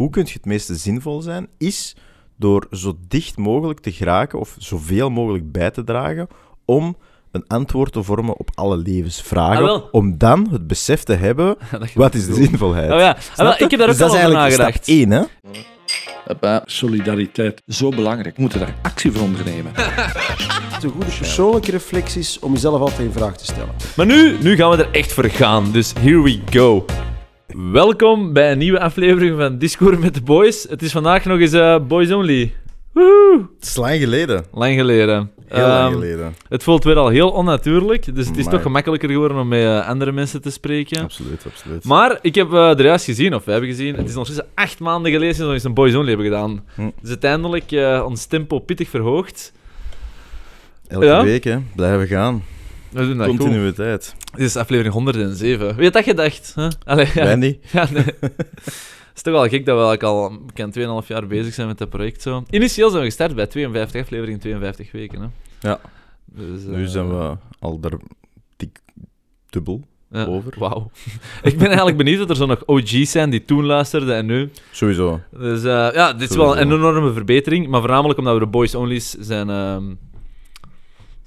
hoe kun je het meeste zinvol zijn, is door zo dicht mogelijk te geraken of zoveel mogelijk bij te dragen om een antwoord te vormen op alle levensvragen, Ah, om dan het besef te hebben, wat is de zinvolheid. Oh ja, Ah, wel, ik heb daar ook dus al dat is over eigenlijk nagedacht. stap één, hè? Solidariteit, zo belangrijk. We moeten daar actie voor ondernemen. Het is een goede persoonlijke reflecties om jezelf altijd in vraag te stellen. Maar nu, nu gaan we er echt voor gaan, dus here we go. Welkom bij een nieuwe aflevering van Discord met de Boys. Het is vandaag nog eens eh, Boys Only. Woehoe! Het is lang geleden. Lang geleden. Heel lang Ehm, geleden. Het voelt weer al heel onnatuurlijk, dus het is Amai. toch gemakkelijker geworden om met eh, andere mensen te spreken. Absoluut, absoluut. Maar ik heb eh er juist gezien, of we hebben gezien, het is nog steeds acht maanden geleden sinds we eens een Boys Only hebben gedaan. Hm. Dus uiteindelijk eh, ons tempo pittig verhoogd. Elke ja? week, hè. Blijven gaan. We doen dat. Continuïteit. Dit is aflevering 107. Wie had dat gedacht? Huh? Allee, ja. Niet. Ja, nee. Het is toch wel gek dat we eigenlijk al bekend 2,5 jaar bezig zijn met dat project. Zo. Initieel zijn we gestart bij 52 afleveringen, 52 weken. Hè. Ja. Dus, Nu eh, zijn we al er dik dubbel ja, over. Wauw. Ik ben eigenlijk benieuwd dat er zo nog OG's zijn die toen luisterden en nu. Sowieso. Dus eh, ja, dit is wel een enorme verbetering. Maar voornamelijk omdat we de boys only's zijn, ehm,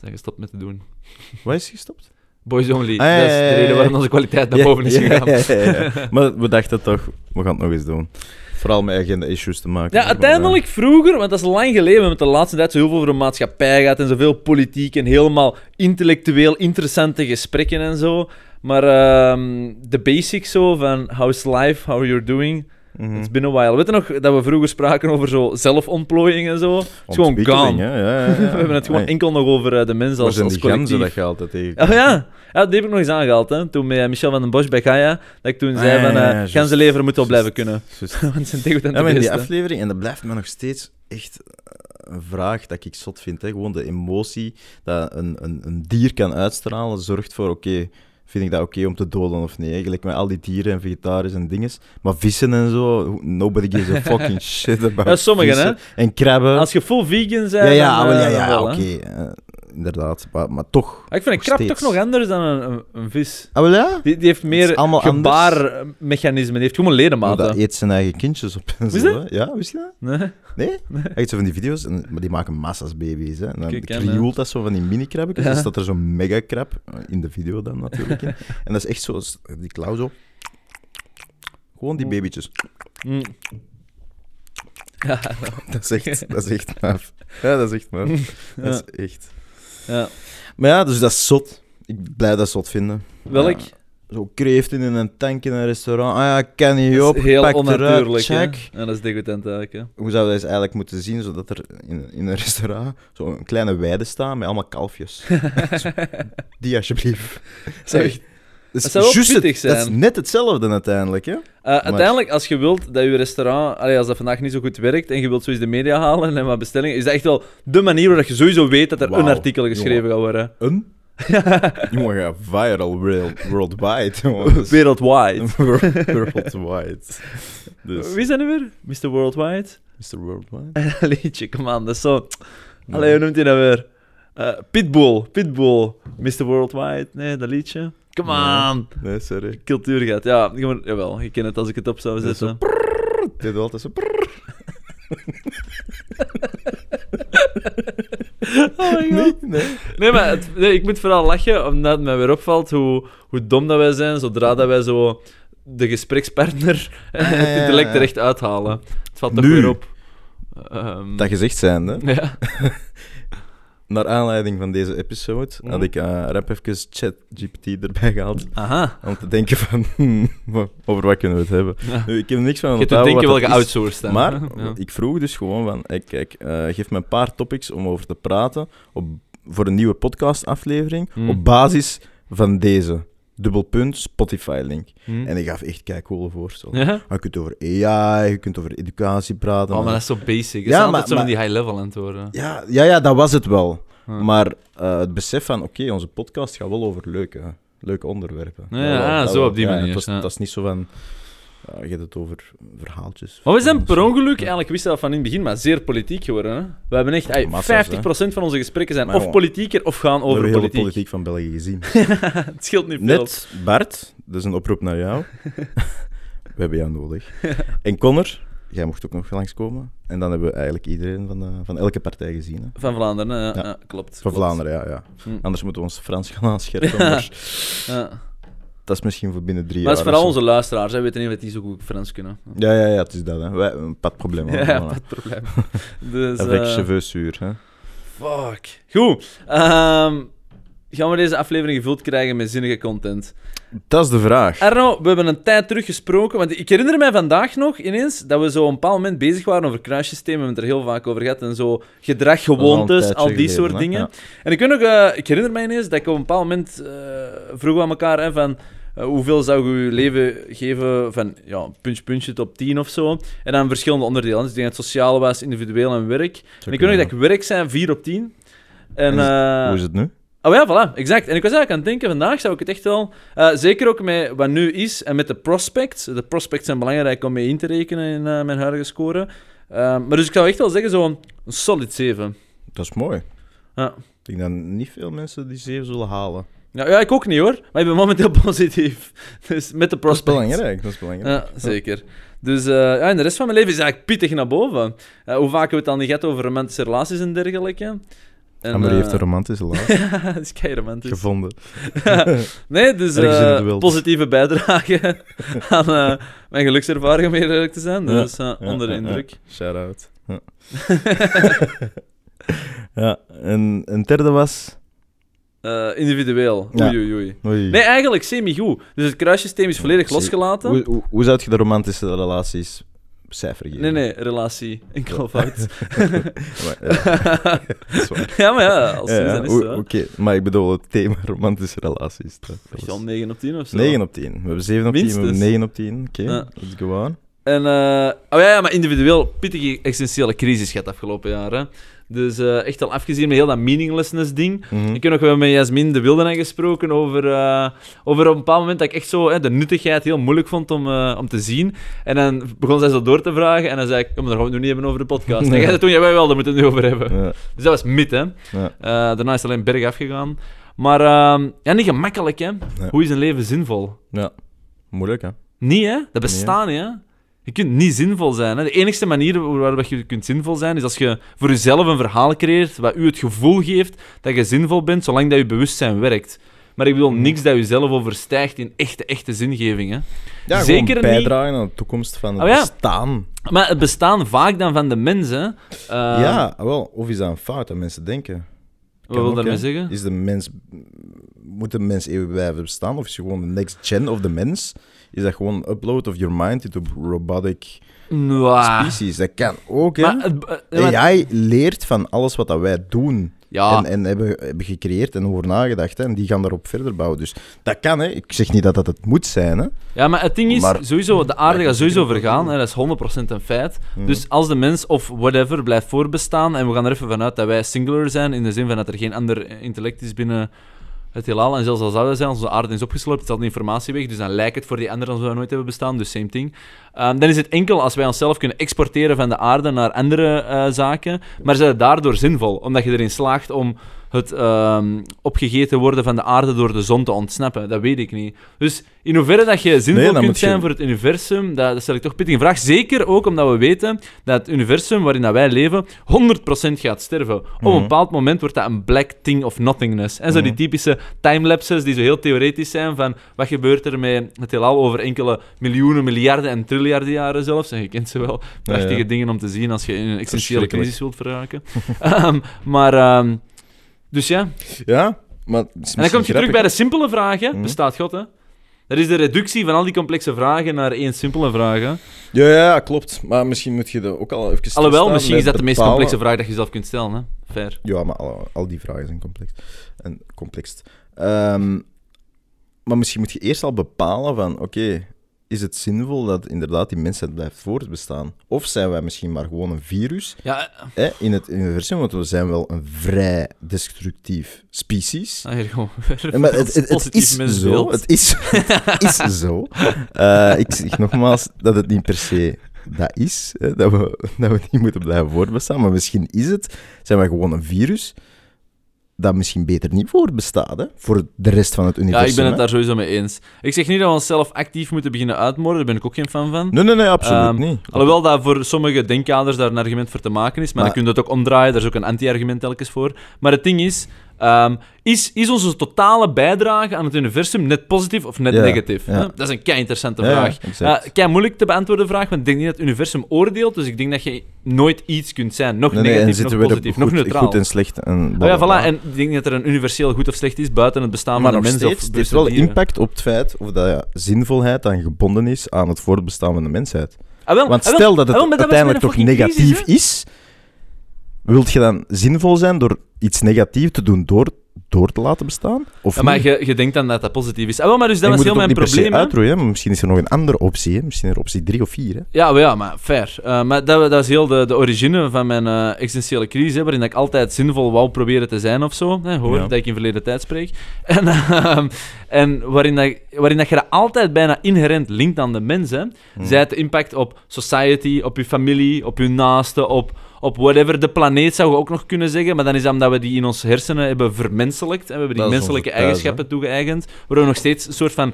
zijn gestopt met te doen. Wat is gestopt? Boys only. Ah, ja, dat is de reden waarom onze kwaliteit naar Ja, boven is gegaan. ja, ja, ja. Maar we dachten toch, we gaan het nog eens doen. Vooral met agenda-issues te maken. Ja, uiteindelijk vroeger, want dat is lang geleden, we hebben het de laatste tijd zo heel veel over de maatschappij gehad en zoveel politiek en helemaal intellectueel interessante gesprekken en zo. Maar ehm, de basics zo van how's life, how you're doing, Mhm. it's been a while. Weet je nog dat we vroeger spraken over zo zelfontplooiing en zo? Het is gewoon hè. Ja, ja, ja. we hebben het gewoon Hey, enkel nog over eh, de mens als, als collectief. dat je altijd tegen... Oh ja. ja, die heb ik nog eens aangehaald. Hè. Toen met eh, Michel van den Bosch bij Gaia, dat ik toen Ah, zei van uh, juist. ganzenlever moet wel blijven kunnen. Want het zijn tegen het Ja, maar in die aflevering, en dat blijft me nog steeds echt eh, een vraag dat ik zot vind. Hè. Gewoon de emotie dat een, een, een dier kan uitstralen, zorgt voor, oké, vind ik dat oké om te doden of niet? Eigenlijk met al die dieren en vegetarisch en dinges. Maar vissen en zo, nobody gives a fucking shit about Ja, sommigen, hè. En krabben. Als je full vegan bent, ja, ja, dan, wel, ja, eh, ja, oké. Inderdaad, maar, maar toch. Ah, Ik vind een krab steeds. toch nog anders dan een, een, een vis. Ah, wel ja? Die, die heeft meer gebaarmechanismen. Die heeft gewoon ledematen. dat eet zijn eigen kindjes op. en zo, hè. Ja, wist je dat? Nee? Nee? Echt zo van die video's, en, maar die maken massa's baby's. Hè. En dan krioelt dat zo van die mini-krabbetjes. Ja. Dan staat er zo'n mega-krab, eh, in de video dan natuurlijk. En dat is echt zo, die klauw zo. Gewoon die babytjes. Mm. Ja, Dat is echt, dat is echt maf. Ja, dat is echt maf. Dat is echt. Ja. Maar ja, dus dat is zot. Ik blij dat zot vinden. Welk? Ja. Zo kreeften in een tank in een restaurant. Ah ja, ken je op, heel pak eruit, onnatuurlijk. hè. check. Ja, dat is degoutant eigenlijk. Hè. Hoe zou dat eens eigenlijk moeten zien, zodat er in, in een restaurant zo'n kleine weide staat met allemaal kalfjes? Die alsjeblieft. Echt- dat, zou juist het- pittig dat is zijn. net hetzelfde uiteindelijk, hè? Eh, uiteindelijk, als je wilt dat je restaurant, allee, als dat vandaag niet zo goed werkt en je wilt zo eens de media halen en wat bestellingen, is dat echt wel de manier waarop je sowieso weet dat er een artikel geschreven gaat worden. Een? Jongen, ja, viral world, worldwide. jongen. Dat is- Wereldwide. worldwide. Dus, Wie dat nu weer? Mr. Worldwide? Mr. Worldwide? Liedje, come on, dat is zo... Allee, hoe noemt hij dat weer? Eh, Pitbull, Pitbull, Mr. Worldwide. Nee, dat liedje. Come on. Nee, sorry. Cultuur gaat. Ja, moet- jawel, je kent het als ik het op zou Dat is zetten. Dit altijd zo... Oh my god. Nee, nee. Nee, maar het- nee, ik moet vooral lachen, omdat het mij weer opvalt hoe, hoe dom dat wij zijn, zodra dat wij zo de gesprekspartner ja, het ja, intellect ja. er echt uithalen. Het valt toch Nu. weer op. Ehm, Dat gezegd zijnde, ja. naar aanleiding van deze episode, Mhm. had ik uh, rap even ChatGPT erbij gehaald. Aha. Om te denken van, hmm, over wat kunnen we het hebben? Ja. Nu, ik heb niks van Je te denken wat welke dat is, outsourced zijn. Maar Ja. ik vroeg dus gewoon van, hey, kijk, eh, geef me een paar topics om over te praten op, voor een nieuwe podcastaflevering Hmm. op basis van deze. Dubbelpunt, Spotify-link. Hm. En ik gaf echt kijkcoole voorstellen. Ja? Je kunt over AI, je kunt over educatie praten. Oh, maar dat is zo basic. Ja, is altijd maar- zo maar- die high-level antwoorden. ja, ja, ja, dat was het wel. Maar eh, het besef van, oké, onze podcast gaat wel over leuke, leuke onderwerpen. Ja, zo wel. op die manier, Het was, ja. dat is niet zo van, ja, je hebt het over verhaaltjes. Maar we zijn per ongeluk, eigenlijk wisten we dat van in het begin, maar zeer politiek geworden. Hè? We hebben echt, ey, Massa's, 50% van onze gesprekken zijn Maar of politieker of gaan We over hebben heel de politiek. politiek van België gezien. het scheelt niet veel. Net, Bart, dat is een oproep naar jou. we hebben jou nodig. En Connor, jij mocht ook nog langskomen. En dan hebben we eigenlijk iedereen van, de, van elke partij gezien. Hè. Van Vlaanderen, hè? Ja, Ja. ja, klopt. Van klopt. Vlaanderen, ja, ja. Hm. Anders moeten we ons Frans gaan aanscherpen. Ja. Maar Ja. dat is misschien voor binnen drie Maar dat is jaar. vooral onze luisteraars, hè. weten niet of die zo goed Frans kunnen. Ja, ja, ja, het is dat. Hè. Wij, een padprobleem. Ja, Ja, wat probleem. Dus, Avec eh, cheveux hè. fuck. Goed. Ehm, gaan we deze aflevering gevuld krijgen met zinnige content? Dat is de vraag. Arno, we hebben een tijd terug gesproken, want ik herinner mij vandaag nog ineens dat we zo op een bepaald moment bezig waren over kruissystemen, we hebben het er heel vaak over gehad, en zo gedrag, gewoontes, al die geleden, soort hè. dingen. Ja. En ik, weet nog, eh, ik herinner mij ineens dat ik op een bepaald moment eh, vroeg aan elkaar hè, van eh, hoeveel zou je je leven geven van ja, puntje, puntje top 10 of zo. En dan verschillende onderdelen. Dus ik denk dat het sociaal was, individueel en werk. En ik weet nog dat ik werk zijn 4 op 10. En, En is- Hoe is het nu? Oh ja, voilà, exact. En ik was eigenlijk aan het denken, vandaag zou ik het echt wel... eh, zeker ook met wat nu is en met de prospects. De prospects zijn belangrijk om mee in te rekenen in eh, mijn huidige score. Eh, maar dus ik zou echt wel zeggen, zo'n solid 7. Dat is mooi. Ja. Ik denk dat niet veel mensen die zeven zullen halen. Ja, ja, ik ook niet hoor. Maar ik ben momenteel positief. Dus met de Dat is prospects. belangrijk. Dat is belangrijk. Ja, zeker. Dus eh, ja, en de rest van mijn leven is eigenlijk pittig naar boven. Hoe vaak hebben we het dan niet gehad over romantische relaties en dergelijke? En, heeft eh, een romantische laag dat is kei romantisch. gevonden. Nee, dus wild. positieve bijdrage aan eh, mijn gelukservaring, om eerlijk te zijn. Dus ja, onder de ja, ja. indruk. Shout-out. Ja. ja, en een derde was... Individueel. Oei, oei, oei. Oei. Nee, eigenlijk semi-goed. Dus het kruissysteem is volledig losgelaten. Hoe, hoe, hoe zou je de romantische relaties cijfer geven? Nee, nee, relatie. Enkel fout. Ja, maar ja, als Ja, ja, is. Oké, maar ik bedoel het thema romantische relaties. Dat was- wel 9 op 10 of zo. 9 op 10. We hebben 7 op 10, we hebben Minstens. 9 op 10. Oké, Ja. let's go on. En, eh, oh ja, ja, maar individueel pittige existentiële crisis gehad afgelopen jaar. Hè. Dus eh, echt al afgezien met heel dat meaninglessness ding. Mhm. Ik heb nog wel met Jasmin de Wilden gesproken over, eh, over op een bepaald moment dat ik echt zo hè, de nuttigheid heel moeilijk vond om, eh, om te zien. En dan begon zij zo door te vragen en dan zei ik, oh, maar daar gaan we het nu niet hebben over de podcast. En Nee. jij zei toen, ja, wij wel, daar moeten we het nu over hebben. Ja, Dus dat was mid, hè. ja. Daarna is het alleen bergaf gegaan. Maar ehm, ja, niet gemakkelijk, hè. Hoe is een leven zinvol? ja, moeilijk hè. Niet, hè? Dat bestaat niet, hè? Je kunt niet zinvol zijn. Hè? De enige manier waarop je kunt zinvol zijn, is als je voor jezelf een verhaal creëert wat u het gevoel geeft dat je zinvol bent, zolang dat je bewustzijn werkt. Maar ik bedoel Mhm. niks dat je zelf overstijgt in echte, echte zingeving. Hè? Ja, Zeker gewoon niet- bijdragen aan de toekomst van het Oh ja. bestaan. Maar het bestaan vaak dan van de mensen. eh, ja, wel. Of is dat een fout dat mensen denken? Wat wil daarmee zeggen? Is de mens... Moet de mens eeuwig blijven bestaan? Of is je gewoon de next gen of de mens? Is dat gewoon upload of your mind into robotic Mwah. species? Dat kan ook, hè? Maar, eh, AI leert van alles wat dat wij doen. ja, En, en hebben, hebben gecreëerd en over nagedacht. Hè? En die gaan daarop verder bouwen. Dus dat kan, hè. Ik zeg niet dat dat het moet zijn, hè. Ja, maar het ding is, Maar- sowieso, de aarde gaat sowieso vergaan. Hè, dat is 100% een feit. Mhm. Dus als de mens of whatever blijft voorbestaan, en we gaan er even vanuit dat wij singular zijn, in de zin van dat er geen ander intellect is binnen het heelal, en zelfs dat wij zijn, als de aarde is opgesloopt, is al de informatie weg, dus dan lijkt het voor die anderen alsof we nooit hebben bestaan, dus same thing. Ehm, dan is het enkel als wij onszelf kunnen exporteren van de aarde naar andere eh, zaken, maar is het daardoor zinvol, omdat je erin slaagt om het ehm, opgegeten worden van de aarde door de zon te ontsnappen. Dat weet ik niet. Dus in hoeverre dat je zinvol Nee, kunt je- zijn voor het universum, dat, dat stel ik toch pittig in vraag. Zeker ook omdat we weten dat het universum waarin dat wij leven 100% gaat sterven. Op een Mhm. bepaald moment wordt dat een black thing of nothingness. En zo die Mhm. typische timelapses die zo heel theoretisch zijn van wat gebeurt er met het heelal over enkele miljoenen, miljarden en triljarden jaren zelfs. En je kent ze wel. Prachtige Ja, ja. dingen om te zien als je in een existentiële crisis wilt verraken. Ehm, maar... ehm, dus ja, Ja, maar... en dan kom je terug bij de simpele vragen. Mhm. Bestaat God, hè? Dat is de reductie van al die complexe vragen naar één simpele vraag. Hè? Ja, ja, klopt. Maar misschien moet je er ook al even Alhoewel, misschien is dat de meest complexe vraag dat je zelf kunt stellen. Hè? Fair. Ja, maar al, al die vragen zijn complex. En complex. Ehm, maar misschien moet je eerst al bepalen van, oké, is het zinvol dat inderdaad die mensheid blijft voortbestaan? Of zijn wij misschien maar gewoon een virus Ja, hè, in het universum? Want we zijn wel een vrij destructief species. ah, maar het, het, is zo. Het is, het is zo. Eh, ik zeg nogmaals dat het niet per se dat is. Hè, dat, we, dat we niet moeten blijven voortbestaan. Maar misschien is het, zijn wij gewoon een virus dat misschien beter niet voortbestaat, hè? Voor de rest van het Ja, universum. ik ben het hè. daar sowieso mee eens. Ik zeg niet dat we onszelf actief moeten beginnen uitmoorden, daar ben ik ook geen fan van. Nee, nee, nee, absoluut Ehm, niet. Alhoewel dat voor sommige denkkaders daar een argument voor te maken is, maar, Maar- dan kun je dat ook omdraaien, daar is ook een anti-argument telkens voor. Maar het ding is, ehm, is, is onze totale bijdrage aan het universum net positief of net negatief? Hè? Dat is een kei interessante Ja, vraag. Ja, kei moeilijk te beantwoorden vraag, want ik denk niet dat het universum oordeelt, dus ik denk dat je nooit iets kunt zijn. Nog Nee, nee, negatief, zitten nog we positief, nog goed, neutraal. goed en slecht. En Oh ja, voilà. En ik denk niet dat er een universeel goed of slecht is buiten het bestaan maar van de mens. steeds, of het heeft wel impact op het feit of dat ja, zinvolheid dan gebonden is aan het voortbestaan van de mensheid. Ah, wel, Want ah, wel, stel dat ah, het wel, uiteindelijk toch negatief crisis, is, wilt je dan zinvol zijn door iets negatiefs te doen door, door te laten bestaan? Of? Ja, maar je, je denkt dan dat dat positief is. Ah, wel, maar dus dat was heel mijn probleem. uitroeien, maar misschien is er nog een andere optie. Hè? Misschien is er optie drie of vier. Hè? Ja, maar ja, maar fair. Eh, maar dat, dat is heel de, de origine van mijn eh, existentiële crisis, hè, waarin ik altijd zinvol wou proberen te zijn of zo. Hè, hoor, Ja. dat ik in verleden tijd spreek. En, ehm, en waarin, dat, waarin dat je dat altijd bijna inherent linkt aan de mens. Hè. Hmm. Zij het de impact op society, op je familie, op je naasten, op, op whatever. De planeet zou je ook nog kunnen zeggen, maar dan is dat omdat we die in onze hersenen hebben vermenselijkt. En we hebben die Dat menselijke thuis, eigenschappen toegeëigend, waardoor we nog steeds een soort van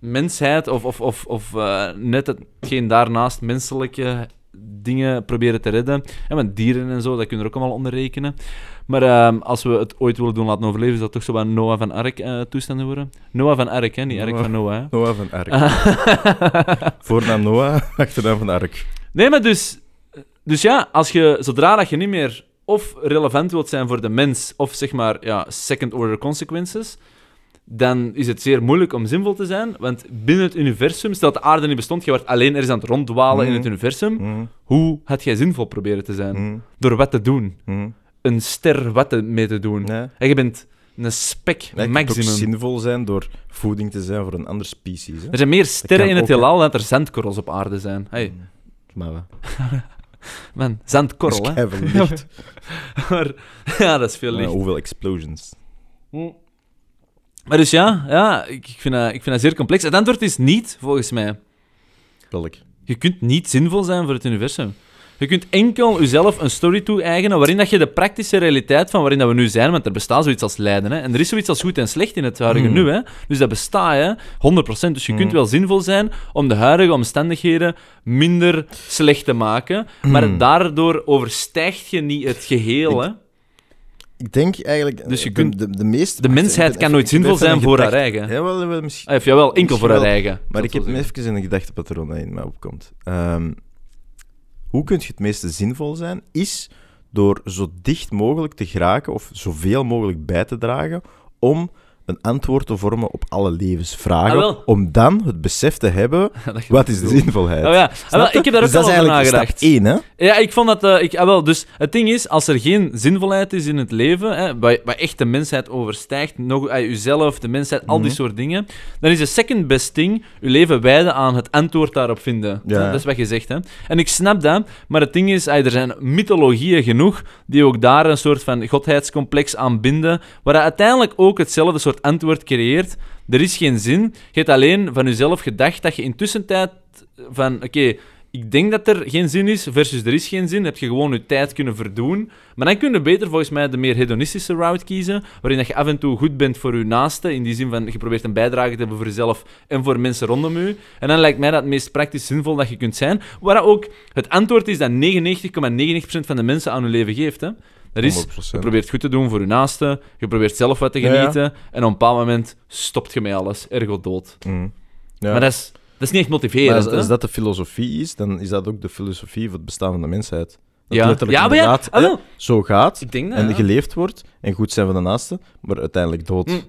mensheid of, of, of, of eh, net hetgeen daarnaast menselijke dingen proberen te redden. En met dieren en zo, dat kunnen we er ook allemaal onder rekenen. Maar ehm, als we het ooit willen doen laten overleven, is dat toch zo wat Noah van Ark eh, toestanden worden. Noah van Ark, hè? niet Ark van Noah. Hè? Noah van Ark. Voornaam Noah, achternaam van Ark. Nee, maar dus... Dus ja, als je, zodra dat je niet meer of relevant wilt zijn voor de mens, of zeg maar, ja, second order consequences, dan is het zeer moeilijk om zinvol te zijn, want binnen het universum, stel dat de aarde niet bestond, je wordt alleen ergens aan het ronddwalen in Mhm. het universum, Mm, hoe had jij zinvol proberen te zijn? mm, Door wat te doen? Een ster wat te- mee te doen? Nee. En je bent een spek, ook maximum. zinvol zijn door voeding te zijn voor een andere species. Hè? Er zijn meer sterren in het heelal dan dat er zandkorrels op aarde zijn. Hey, Maar wat? man, zandkorrel, Dat is hè? licht. Maar, ja, dat is veel licht. hoeveel explosions? Maar dus ja, ja ik, ik, vind dat, ik vind dat zeer complex. Het antwoord is niet, volgens mij. Welk? Je kunt niet zinvol zijn voor het universum. Je kunt enkel jezelf een story toe-eigenen waarin dat je de praktische realiteit van waarin dat we nu zijn, want er bestaat zoiets als lijden. Hè? En er is zoiets als goed en slecht in het huidige Mm. nu. Hè? Dus dat bestaat, hè? 100%. Dus je kunt Mm. wel zinvol zijn om de huidige omstandigheden minder slecht te maken, maar Mm. daardoor overstijgt je niet het geheel. Hè? Ik denk eigenlijk... Dus je eh, kunt- De, de, de meeste... De mensheid kan nooit zinvol zijn voor haar eigen. Ja, wel, wel, misschien... Ah, jawel, enkel voor haar eigen. Maar ik heb even een gedachtepatroon dat in mij opkomt. Ehm, hoe kun je het meeste zinvol zijn? Is door zo dicht mogelijk te geraken of zoveel mogelijk bij te dragen om een antwoord te vormen op alle levensvragen. Ah, om dan het besef te hebben, wat is de zinvolheid. Oh ja, ah, wel, ik heb daar ook dus dat al is over eigenlijk nagedacht. stap één, hè? Ja, ik vond dat... eh, ik, ah, wel, dus het ding is, als er geen zinvolheid is in het leven, hè, wat, wat echt de mensheid overstijgt, nog, uh, uzelf, de mensheid, al die Mhm. soort dingen, dan is de second best thing je leven wijden aan het antwoord daarop vinden. Ja. Dat is wat je zegt, hè. En ik snap dat, maar het ding is, ah, er zijn mythologieën genoeg die ook daar een soort van godheidscomplex aan binden, waar uiteindelijk ook hetzelfde soort antwoord creëert. Er is geen zin. Je hebt alleen van jezelf gedacht dat je intussen tijd van, oké, ik denk dat er geen zin is versus er is geen zin, heb je gewoon je tijd kunnen verdoen. Maar dan kun je beter volgens mij de meer hedonistische route kiezen, waarin dat je af en toe goed bent voor je naaste, in die zin van je probeert een bijdrage te hebben voor jezelf en voor mensen rondom je. En dan lijkt mij dat het meest praktisch zinvol dat je kunt zijn, waar ook het antwoord is dat 99,99% van de mensen aan hun leven geeft. Hè. Dat is, 100%. je probeert goed te doen voor je naaste, je probeert zelf wat te Ja, ja. genieten, en op een bepaald moment stopt je met alles, ergo dood. Mm. Ja. Maar dat is, dat is niet echt motiverend. als, dat de filosofie is, dan is dat ook de filosofie voor het bestaan van de mensheid. Dat ja. letterlijk ja, ah, hè, zo gaat dat, en geleefd wordt en goed zijn van de naaste, maar uiteindelijk dood. Mm.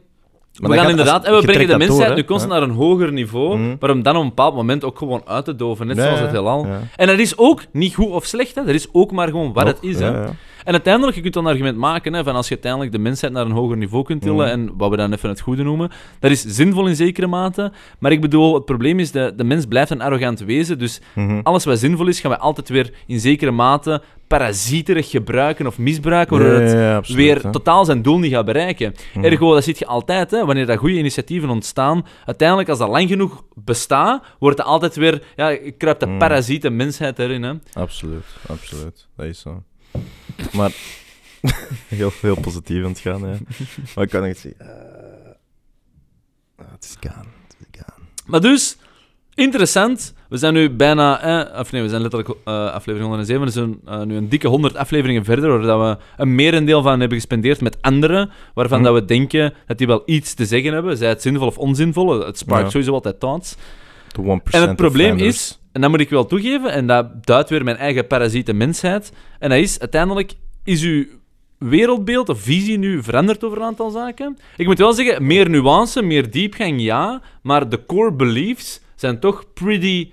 Maar we gaan inderdaad, en we brengen de mensheid door, nu constant naar een hoger niveau, Mhm. maar om dan op een bepaald moment ook gewoon uit te doven, net zoals het heelal. En dat is ook niet goed of slecht, hè. dat is ook maar gewoon wat Nog, het is. ja, Hè. En uiteindelijk, je kunt dan een argument maken hè, van als je uiteindelijk de mensheid naar een hoger niveau kunt tillen, Mhm. en wat we dan even het goede noemen, dat is zinvol in zekere mate. Maar ik bedoel, het probleem is, de, de mens blijft een arrogant wezen, dus Mhm. alles wat zinvol is, gaan we altijd weer in zekere mate parasieterig gebruiken of misbruiken, waardoor het ja, ja, absoluut, weer hè. totaal zijn doel niet gaat bereiken. Mhm. Ergo, dat zit je altijd, hè, wanneer dat goede initiatieven ontstaan. Uiteindelijk, als dat lang genoeg bestaat, wordt er altijd weer, ja, kruipt de Mhm. parasiete mensheid erin. Hè. Absoluut, absoluut. Dat is zo. Maar heel, heel positief aan het gaan, ja. Maar ik kan niet zeggen. eh, ah, het is gaan. Het is gaan. Maar dus, interessant. We zijn nu bijna, eh, of nee, we zijn letterlijk eh, aflevering 107. We zijn eh, nu een dikke 100 afleveringen verder, waar dat we een merendeel van hebben gespendeerd met anderen, waarvan Mhm. dat we denken dat die wel iets te zeggen hebben, zij het zinvol of onzinvol. Het sparkt Ja. sowieso altijd thoughts. De 1% En het probleem is, en dat moet ik wel toegeven, en dat duidt weer mijn eigen parasiete mensheid, en dat is, uiteindelijk is uw wereldbeeld of visie nu veranderd over een aantal zaken. Ik moet wel zeggen, meer nuance, meer diepgang, ja, maar de core beliefs zijn toch pretty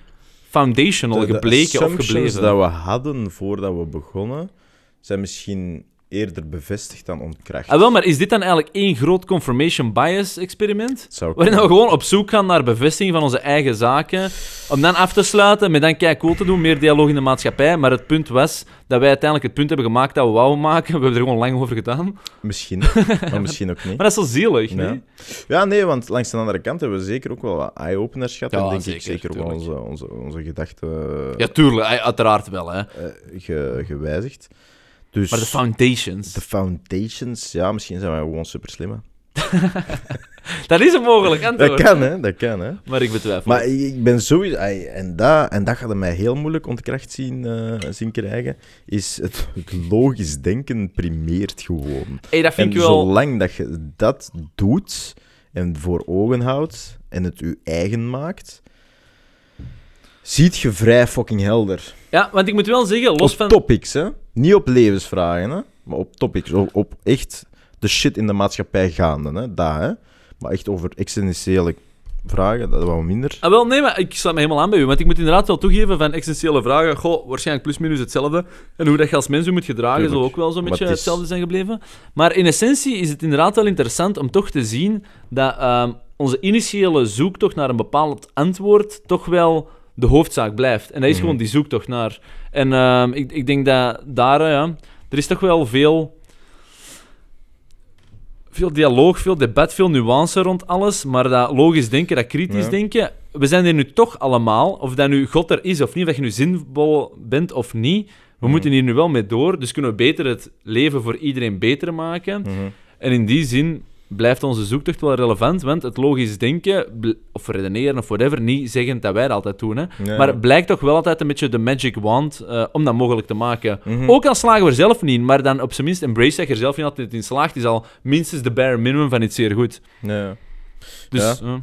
foundational De- de gebleken of assumptions gebleven. dat we hadden voordat we begonnen, zijn misschien eerder bevestigd dan ontkracht. Ah, wel, maar is dit dan eigenlijk één groot confirmation bias experiment? Zou Waarin we gewoon op zoek gaan naar bevestiging van onze eigen zaken. Om dan af te sluiten, met dan kei cool te doen, meer dialoog in de maatschappij. Maar het punt was dat wij uiteindelijk het punt hebben gemaakt dat we wouden maken. We hebben er gewoon lang over gedaan. Misschien, maar misschien ook niet. Maar dat is wel zielig, Ja. nee? Ja, nee, want langs de andere kant hebben we zeker ook wel wat eye-openers gehad. Ja, en denk zeker, ik zeker ook wel onze, onze, onze gedachten Ja, tuurlijk. Uiteraard wel, hè. eh, ge- gewijzigd. Dus Maar de foundations. de foundations, ja, misschien zijn wij gewoon super slim. Dat is een mogelijk antwoord. Dat kan, hè? Dat kan, hè? Maar ik betwijfel. Maar ik, ben sowieso... En dat, en dat gaat het mij heel moeilijk ontkracht zien, eh, zien krijgen. Is het, het logisch denken primeert gewoon. Hey, dat vind En ik wel... zolang dat je dat doet en voor ogen houdt en het je eigen maakt, ziet je vrij fucking helder. Ja, want ik moet wel zeggen, los op van... topics, hè? Niet op levensvragen, hè? Maar op topics. Op, op echt de shit in de maatschappij gaande, hè? Dat, hè? Maar echt over existentiële vragen, dat wat minder. Ah, wel, nee, maar ik sluit me helemaal aan bij u. Want ik moet inderdaad wel toegeven van essentiële vragen. Goh, waarschijnlijk plus minus hetzelfde. En hoe dat je als mens je moet gedragen, Tuurlijk. zal ook wel zo'n beetje het is- hetzelfde zijn gebleven. Maar in essentie is het inderdaad wel interessant om toch te zien dat ehm, onze initiële zoektocht naar een bepaald antwoord toch wel de hoofdzaak blijft. En dat is Mhm. gewoon die zoektocht naar. En ehm, ik, ik denk dat daar, ja, er is toch wel veel veel dialoog, veel debat, veel nuance rond alles. Maar dat logisch denken, dat kritisch Ja. denken. We zijn er nu toch allemaal. Of dat nu God er is of niet, of dat je nu zinvol bent of niet. We Mhm. moeten hier nu wel mee door. Dus kunnen we beter het leven voor iedereen beter maken. Mhm. En in die zin blijft onze zoektocht wel relevant. Want het logisch denken, of redeneren of whatever, niet zeggen dat wij dat altijd doen. Hè. Maar het blijkt toch wel altijd een beetje de magic wand eh, om dat mogelijk te maken. Mhm. Ook al slagen we er zelf niet maar dan op zijn minst embrace dat je er zelf niet altijd in slaagt, is al minstens de bare minimum van iets zeer goed. Ja. Dus, Ja.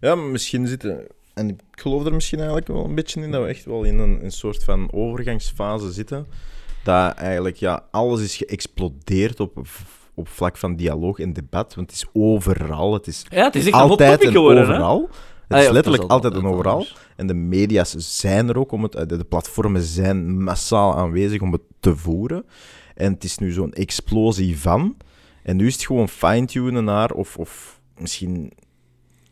Ja, misschien zitten... En ik geloof er misschien eigenlijk wel een beetje in dat we echt wel in een, een soort van overgangsfase zitten. Dat eigenlijk, ja, alles is geëxplodeerd op, op vlak van dialoog en debat. Want het is overal. Het is ja, het is echt een altijd topic en geworden. Hè? overal. Het is letterlijk altijd en overal. En de media's zijn er ook om het... De, de platformen zijn massaal aanwezig om het te voeren. En het is nu zo'n explosie van. En nu is het gewoon fine-tunen naar... Of, of misschien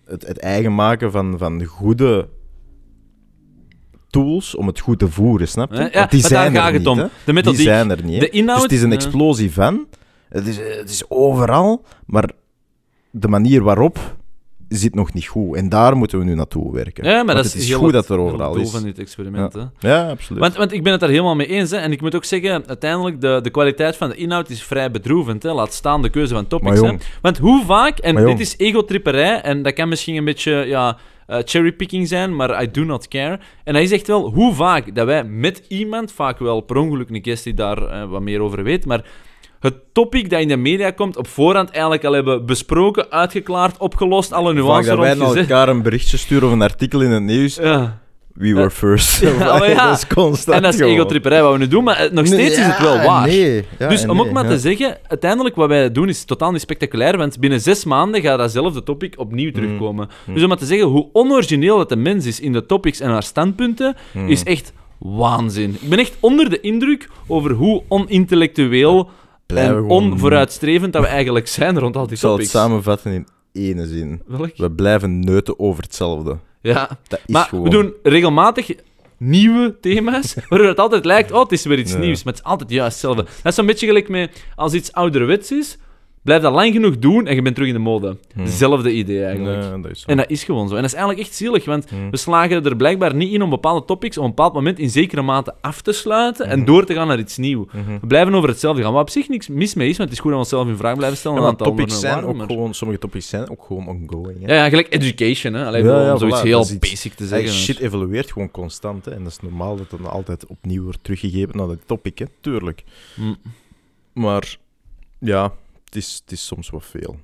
het, het eigen maken van, van goede tools om het goed te voeren, snap je? Ja, Want die daar zijn er niet, om. De Die zijn er niet. de inhoud, Dus het is een eh, explosie van. Het is, het is overal, maar de manier waarop zit nog niet goed. En daar moeten we nu naartoe werken. Ja, maar Want dat is het is heel goed het- dat er overal doel is. van dit experiment. Hè? Ja, absoluut. Want, want ik ben het daar helemaal mee eens. Hè. En ik moet ook zeggen, uiteindelijk, de, de kwaliteit van de inhoud is vrij bedroevend. Hè. Laat staan de keuze van topics. Hè. Want hoe vaak, en dit is egotripperij, en dat kan misschien een beetje ja, eh, cherrypicking zijn, maar I do not care. En is echt wel hoe vaak dat wij met iemand, vaak wel per ongeluk een guest die daar eh, wat meer over weet, maar het topic dat in de media komt, op voorhand eigenlijk al hebben besproken, uitgeklaard, opgelost, alle nuances dat wij naar rondgezet. elkaar een berichtje sturen of een artikel in het nieuws. Ja. We were first. Ja, maar ja. dat is constant En dat is egotripperij wat we nu doen, maar eh, nog Nee, steeds is het wel waar. Nee. Dus om nee, ook maar te zeggen, uiteindelijk wat wij doen is totaal niet spectaculair, want binnen zes maanden gaat datzelfde topic opnieuw terugkomen. Mm. Dus om maar te zeggen, hoe onorigineel het de mens is in de topics en haar standpunten, Mm. is echt waanzin. Ik ben echt onder de indruk over hoe onintellectueel en onvooruitstrevend dat we eigenlijk zijn rond al die Ik zal het topics. samenvatten in ene zin. Welk? We blijven neuten over hetzelfde. Ja, Dat is maar gewoon... we doen regelmatig nieuwe thema's, waardoor het altijd lijkt, oh, het is weer iets Ja. nieuws, maar het is altijd juist hetzelfde. Dat is zo'n beetje gelijk met, als iets ouderwets is, Blijf dat lang genoeg doen en je bent terug in de mode. Hmm. Hetzelfde idee eigenlijk. Nee, dat. En dat is gewoon zo. En dat is eigenlijk echt zielig, want Hmm. we slagen er blijkbaar niet in om bepaalde topics op een bepaald moment in zekere mate af te sluiten en Mhm. door te gaan naar iets nieuws. We blijven over hetzelfde gaan, wat op zich niks mis mee is, want het is goed dat we onszelf in vraag blijven stellen. Ja, aantal topics zijn ook maar- gewoon, sommige topics zijn ook gewoon ongoing. Hè. Ja, ja, gelijk education, hè. Alleen Ja, ja, om zoiets voilà, heel iets- basic te zeggen. shit evolueert gewoon constant. Hè. En dat is normaal dat het dan altijd opnieuw wordt teruggegeven naar dat topic, hè. tuurlijk. Hm. Maar ja, het is, soms wat veel.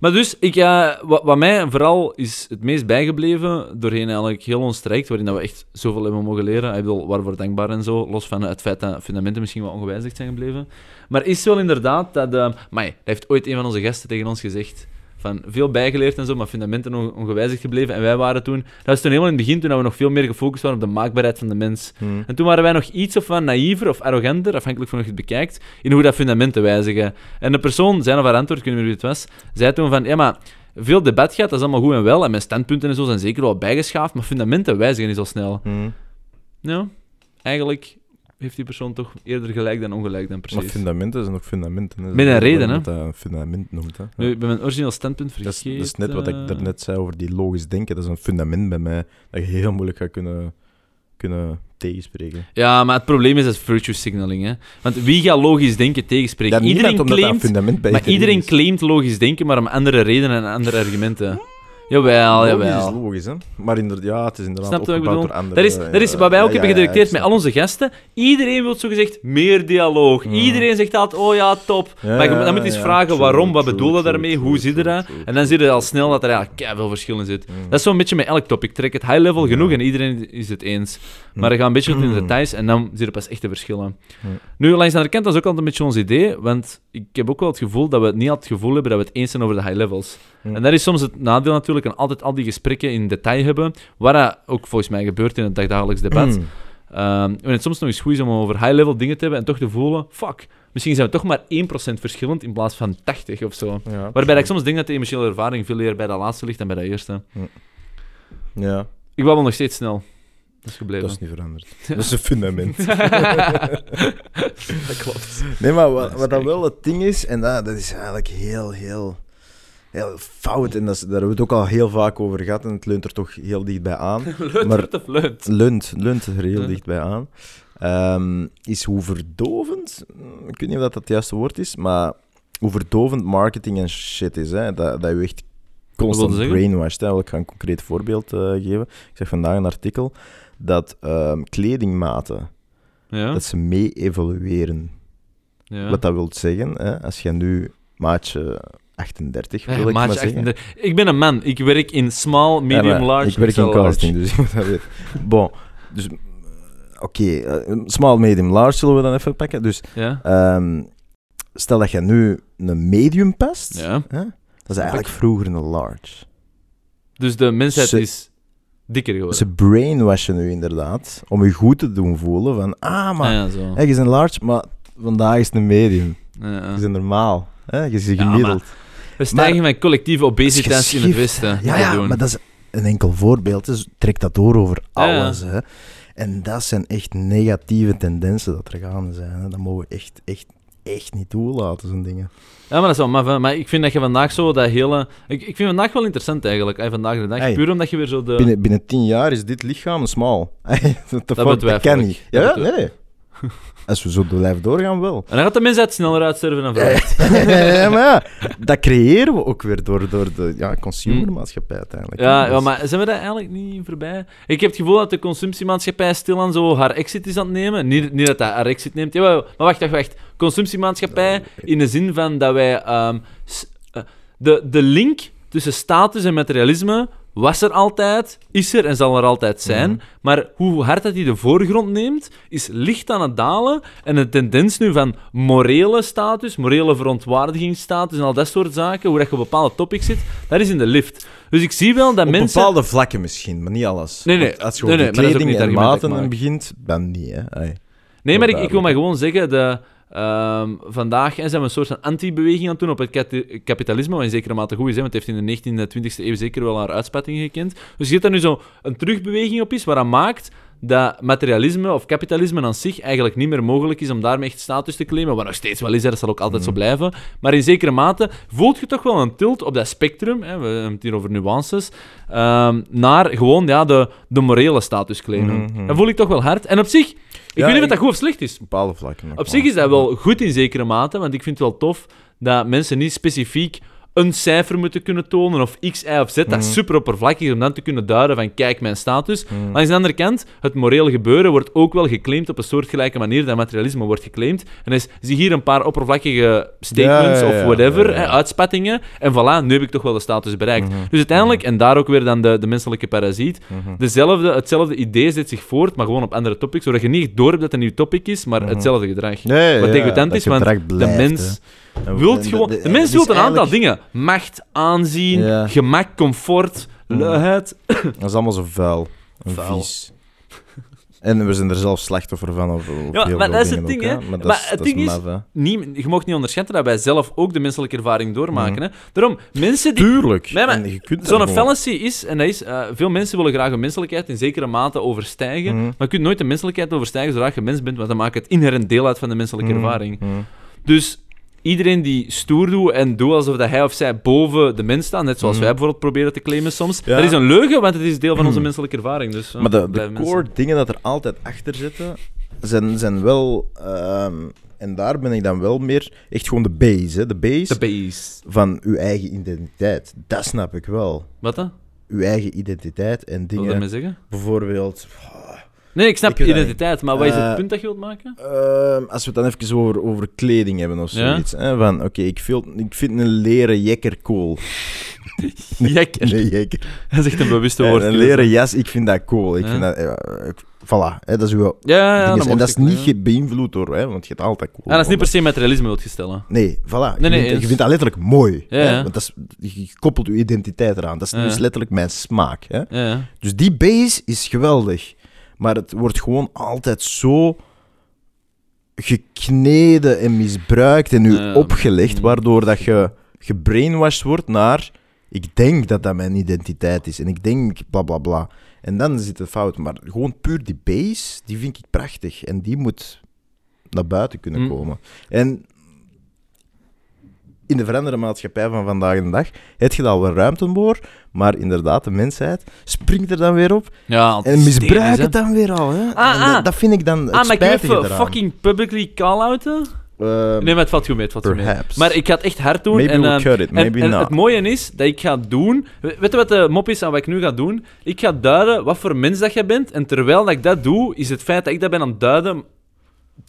Maar dus, ik, eh, wat, wat mij vooral is het meest bijgebleven doorheen eigenlijk heel ons traject, waarin we echt zoveel hebben mogen leren. Ik bedoel, waarvoor dankbaar en zo, los van het feit dat fundamenten misschien wat ongewijzigd zijn gebleven. Maar is wel inderdaad dat... eh maar heeft ooit een van onze gasten tegen ons gezegd. Van veel bijgeleerd en zo, maar fundamenten on- ongewijzigd gebleven. En wij waren toen... Dat was toen helemaal in het begin, toen we nog veel meer gefocust waren op de maakbaarheid van de mens. Hm. En toen waren wij nog iets of wat naïver of arroganter, afhankelijk van hoe je het bekijkt, in hoe dat fundamenten wijzigen. En de persoon, zijn of haar antwoord, ik weet niet meer wie het was, zei toen van, ja, maar veel debat gaat, dat is allemaal goed en wel, en mijn standpunten en zo zijn zeker wel bijgeschaafd, maar fundamenten wijzigen niet zo snel. Hm. Ja, eigenlijk heeft die persoon toch eerder gelijk dan ongelijk dan Maar precies. fundamenten zijn ook fundamenten. Hè. Met een reden, hè. dat fundament noemt. Hè. Nu, ik ben mijn origineel standpunt Dat is, vergeten. dat is net wat ik eh. daarnet zei over die logisch denken. Dat is een fundament bij mij dat je heel moeilijk gaat kunnen, kunnen tegenspreken. Ja, maar het probleem is dat virtue signaling, hè. Want wie gaat logisch denken tegenspreken? Iedereen niemand, omdat dat claimt... fundament bij Maar iedereen is. claimt logisch denken, maar om andere redenen en andere argumenten. Jawel, Logisch is jawel. logisch, hè. Maar inderdaad, ja, het is inderdaad Snap opgebouwd door anderen. Dat is, dat is wat wij ook ja, hebben gedetecteerd ik met al onze gasten. Iedereen wil zogezegd meer dialoog. Mm. Iedereen zegt altijd, oh ja, top. Maar je, dan moet je eens vragen true, waarom, wat bedoel je daarmee, true, hoe zit je true, dat? En dan zie je al snel dat er eigenlijk veel verschil in zit. Mm. Dat is zo'n beetje met elk topic. Trek het high level genoeg en iedereen is het eens. Mm. Maar dan gaan een beetje in de details en dan zie je pas echt de verschillen. Nu, langs de andere kant, dat is ook altijd een beetje ons idee, want ik heb ook wel het gevoel dat we niet altijd het gevoel hebben dat we het eens zijn over de high levels. En dat is soms het nadeel natuurlijk, en altijd al die gesprekken in detail hebben, waar dat ook volgens mij gebeurt in het dagdagelijks debat. Mm. En het soms nog eens goed is om over high-level dingen te hebben en toch te voelen, fuck, misschien zijn we toch maar 1% verschillend in plaats van 80 of zo. Ja, Waarbij ik soms denk dat de emotionele ervaring veel meer bij dat laatste ligt dan bij dat eerste. Ja, Ik babbel nog steeds snel. Dat is gebleven. dat is niet veranderd. Dat is een fundament. dat klopt. Nee, maar wat, wat dat wel het ding is, en dat, dat is eigenlijk heel, heel, heel fout, en dat is, daar hebben we het ook al heel vaak over gehad, en het leunt er toch heel dichtbij aan. Leut Maar- of leunt? Leunt, leunt er heel dichtbij aan. Ehm, is hoe verdovend, ik weet niet of dat het juiste woord is, maar hoe verdovend marketing en shit is. Hè? Dat, dat je echt constant brainwashed. Hè? Ik ga een concreet voorbeeld eh, geven. Ik zeg vandaag een artikel dat ehm, kledingmaten, Ja. dat ze mee evolueren. ja. Wat dat wil zeggen, hè? als je nu maatje 38 wil Ja, ik maar zeggen. 38. Ik ben een man. Ik werk in small, medium, Ja, maar large, Ik werk in XL, large. casting, dus ik moet dat weten. Bon, dus... eh, Oké, eh, small, medium, large zullen we dan even pakken. Dus Ja. ehm, stel dat je nu een medium past, ja. hè? dat is eigenlijk vroeger een large. Dus de mensheid Ze- is dikker geworden. Ze brainwashen nu inderdaad, om je goed te doen voelen van, ah, maar Ah, ja, zo. hè, je is een large, maar vandaag is het een medium. Ja, ja. Je is normaal. Hè? Je is Ja, gemiddeld. We stijgen met collectieve obesitas in het. Westen. Ja, ja, maar dat is een enkel voorbeeld. Dus trek dat door over alles. Hè. En dat zijn echt negatieve tendensen dat er gaande zijn. Hè. Dat mogen we echt, echt, echt niet toelaten, zo'n dingen. Ja, maar dat is wel maf, hè. Maar ik vind dat je vandaag zo dat hele... Ik, ik vind vandaag wel interessant eigenlijk, hè, vandaag de dag. Hey. Puur omdat je weer zo de... Binnen, binnen tien jaar is dit lichaam smal. The fuck, betwijfel kan ik. niet. Dat Ja, nee. Als we zo blijven doorgaan, wel. En dan gaat de mensheid sneller uitsterven dan vooruit. ja, maar ja, dat creëren we ook weer door, door de ja, consumermaatschappij uiteindelijk. Ja, ja, Dus- maar zijn we daar eigenlijk niet voorbij? Ik heb het gevoel dat de consumptiemaatschappij stilaan zo haar exit is aan het nemen. Niet, niet dat hij haar exit neemt. Jawel, maar wacht, wacht, wacht. Consumptiemaatschappij in de zin van dat wij... ehm, eh, de, de link tussen status en materialisme was er altijd, is er en zal er altijd zijn. Mhm. Maar hoe hard dat hij de voorgrond neemt, is licht aan het dalen. En de tendens nu van morele status, morele verontwaardigingsstatus en al dat soort zaken, hoe dat je op bepaalde topics zit, dat is in de lift. Dus ik zie wel dat Op mensen... bepaalde vlakken misschien, maar niet alles. Nee, nee. Want Als je Nee, nee, kleding en maten begint, dan niet. Hè. Ai. Nee, maar ik, ik wil maar gewoon zeggen, de, ehm, vandaag hè, zijn we een soort van anti-beweging aan het doen op het kapitalisme, wat in zekere mate goed is, hè, want het heeft in de 19e, 20e eeuw zeker wel haar uitspatting gekend. Dus je ziet dat nu zo een terugbeweging op is, waaraan maakt dat materialisme of kapitalisme aan zich eigenlijk niet meer mogelijk is om daarmee echt status te claimen. Wat nog steeds wel is, hè, dat zal ook altijd zo blijven. Maar in zekere mate voelt je toch wel een tilt op dat spectrum, hè, we hebben het hier over nuances, ehm, naar gewoon ja, de, de morele status claimen. Mhm. Dat voel ik toch wel hard. En op zich, weet niet of ik- dat goed of slecht is. Bepaalde vlakken. nog Op zich is dat wel goed in zekere mate, want ik vind het wel tof dat mensen niet specifiek een cijfer moeten kunnen tonen, of x, y of z. Dat is super oppervlakkig om dan te kunnen duiden van kijk, mijn status. Langs de andere kant, het morele gebeuren wordt ook wel geclaimd op een soortgelijke manier dat materialisme wordt geclaimd. En is, zie hier een paar oppervlakkige statements Ja, ja, ja, of whatever, hè, uitspattingen, en voilà, nu heb ik toch wel de status bereikt. Mhm. Dus uiteindelijk, en daar ook weer dan de, de menselijke parasiet, Mhm. dezelfde, hetzelfde idee zet zich voort, maar gewoon op andere topics, zodat je niet door hebt dat het een nieuw topic is, maar hetzelfde gedrag. Mhm. Ja, ja, Wat dat is, want gedrag de mens hè. Wilt gewoon... de- De mens het wil een aantal dingen. Macht, aanzien, Ja. gemak, comfort, Mm. luiheid. Dat is allemaal zo vuil. En Vuil. vies. En we zijn er zelf slachtoffer van. Of, of Ja, heel maar veel dat is het dingen ding, ook, hè. Maar, dat Maar is, het dat ding is- maf, hè. Nie, je mag niet onderschatten dat wij zelf ook de menselijke ervaring doormaken. Mhm. Hè. Daarom, mensen die... Tuurlijk. Nee, maar En je kunt Zo'n gewoon- fallacy is, en dat is, eh, veel mensen willen graag hun menselijkheid in zekere mate overstijgen, Mhm. maar je kunt nooit de menselijkheid overstijgen zodra je mens bent, want dan maakt het inherent deel uit van de menselijke ervaring. Mhm. Dus iedereen die stoer doet en doet alsof dat hij of zij boven de mens staat, net zoals Mhm. wij bijvoorbeeld proberen te claimen soms, Ja. dat is een leugen, want het is deel van onze menselijke ervaring. Dus, eh, Maar de, de blijven mensen- core dingen dat er altijd achter zitten, zijn, zijn wel... ehm, en daar ben ik dan wel meer... Echt gewoon de base, hè. De base De base. van uw eigen identiteit. Dat snap ik wel. Wat dan? Uw eigen identiteit en Wat wil je dingen... zeggen? Bijvoorbeeld... Nee, ik snap Ik identiteit, maar wat is het Eh, punt dat je wilt maken? Ehm, als we het dan even over, over kleding hebben of Ja? zoiets. Hè, van, oké, ik, vind- ik vind een leren jekker cool. Jekker. Nee, jekker. Dat is echt een bewuste Eh, woord. een leren jas, ik vind dat cool. Ik vind dat... eh, ik- voilà, hè, dat is uw... Ja, ja, en dat is niet ja. beïnvloed door, hè, want je hebt altijd cool. Ah, dat is niet per se materialisme wilt je stellen. Nee, voilà. Nee, nee, je, vindt, eens. je vindt dat letterlijk mooi. Ja, hè. Want dat is, je koppelt je identiteit eraan. Dat is dus letterlijk mijn smaak. Hè. Dus die base is geweldig. Maar het wordt gewoon altijd zo gekneden en misbruikt en u Ja. opgelegd, Mm. waardoor dat je gebrainwashed wordt naar ik denk dat dat mijn identiteit is en ik denk bla bla bla. En dan zit het fout. Maar gewoon puur die base, die vind ik prachtig. En die moet naar buiten kunnen Mm. komen. En in de veranderde maatschappij van vandaag de dag heb je daar al wel ruimte voor, maar inderdaad, de mensheid springt er dan weer op Ja, en is misbruikt het dan weer al. Hè? Ah, En ah. dat, dat vind ik dan het Ah, maar ik even eraan. fucking publicly call-outen? Ehm, Nee, maar het valt goed mee, het valt goed mee. perhaps. Maar ik ga het echt hard doen. Maybe en, we'll ehm, cut it, en- maybe en not. het mooie is dat ik ga doen... We- Weet je wat de mop is aan wat ik nu ga doen? Ik ga duiden wat voor mens dat jij bent. En terwijl dat ik dat doe, is het feit dat ik dat ben aan het duiden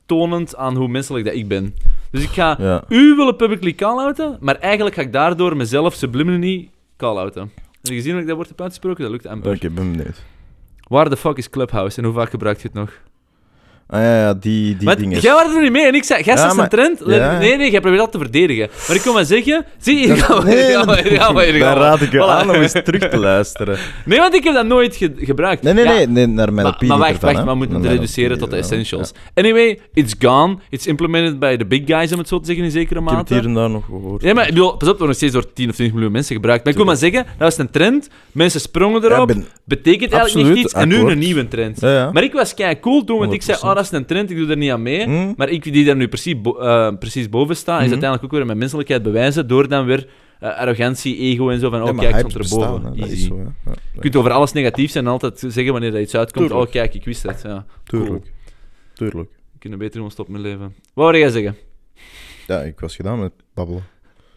tonend aan hoe menselijk dat ik ben. Dus ik ga Ja. u willen publicly call-outen, maar eigenlijk ga ik daardoor mezelf subliminally call-outen. Heb je gezien hoe ik dat woord heb uitgesproken? Dat lukt amper. Oké, ik ben benieuwd. Waar de fuck is Clubhouse en hoe vaak gebruikt je het nog? Ah ja, ja die, die Want dingen. jij er niet mee en ik zei, jij Ja, staat een maar- trend. ja. Nee, nee, jij probeert dat te verdedigen. Maar ik kon maar zeggen, zie hier Dat- gaan we, nee, hier gaan we, hier gaan we, hier Dan gaan we. raad ik je Voilà. aan om eens terug te luisteren. Nee, want ik heb dat nooit ge- gebruikt. Nee, nee, Ja, nee, nee naar mijn Maar, opinie maar wacht, ervan, wacht, hè. maar we moeten het reduceren tot de ja. essentials. Anyway, it's gone. It's implemented by the big guys, om het zo te zeggen, in zekere Ik heb het mate. hier en daar nog gehoord. Ja, maar ik bedoel, pas op, wordt nog steeds door 10 of 20 miljoen mensen gebruikt. Maar ik wil maar zeggen, dat was een trend. Mensen sprongen Ja, erop. Betekent eigenlijk Absoluut, niet iets. En nu een nieuwe trend. Ja, ja. Maar ik was kei cool toen, want ik zei, 100%. Dat is een trend, ik doe er niet aan mee. Hm? Maar ik die daar nu precies, bo- eh, precies boven sta, is Mhm. uiteindelijk ook weer mijn menselijkheid bewijzen door dan weer eh, arrogantie, ego en zo van, oh Ja, kijk, ik stond is Easy. zo. Ja, Je kunt over alles negatief zijn en altijd zeggen wanneer dat iets uitkomt, Tuurlijk. oh kijk, ik wist het. Ja, cool. Tuurlijk. Tuurlijk. Ik kunnen beter gewoon stoppen met leven. Wat wou jij zeggen? Ja, ik was gedaan met babbelen.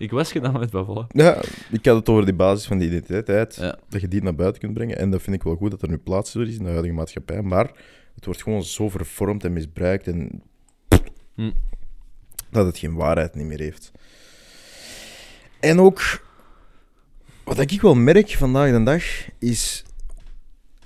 Ik was gedaan met babbelen. Ja, ik had het over die basis van die identiteit. Ja. Dat je die naar buiten kunt brengen. En dat vind ik wel goed dat er nu plaats voor is in de huidige maatschappij. Maar het wordt gewoon zo vervormd en misbruikt. En Hm. dat het geen waarheid niet meer heeft. En ook, wat ik wel merk vandaag de dag, is...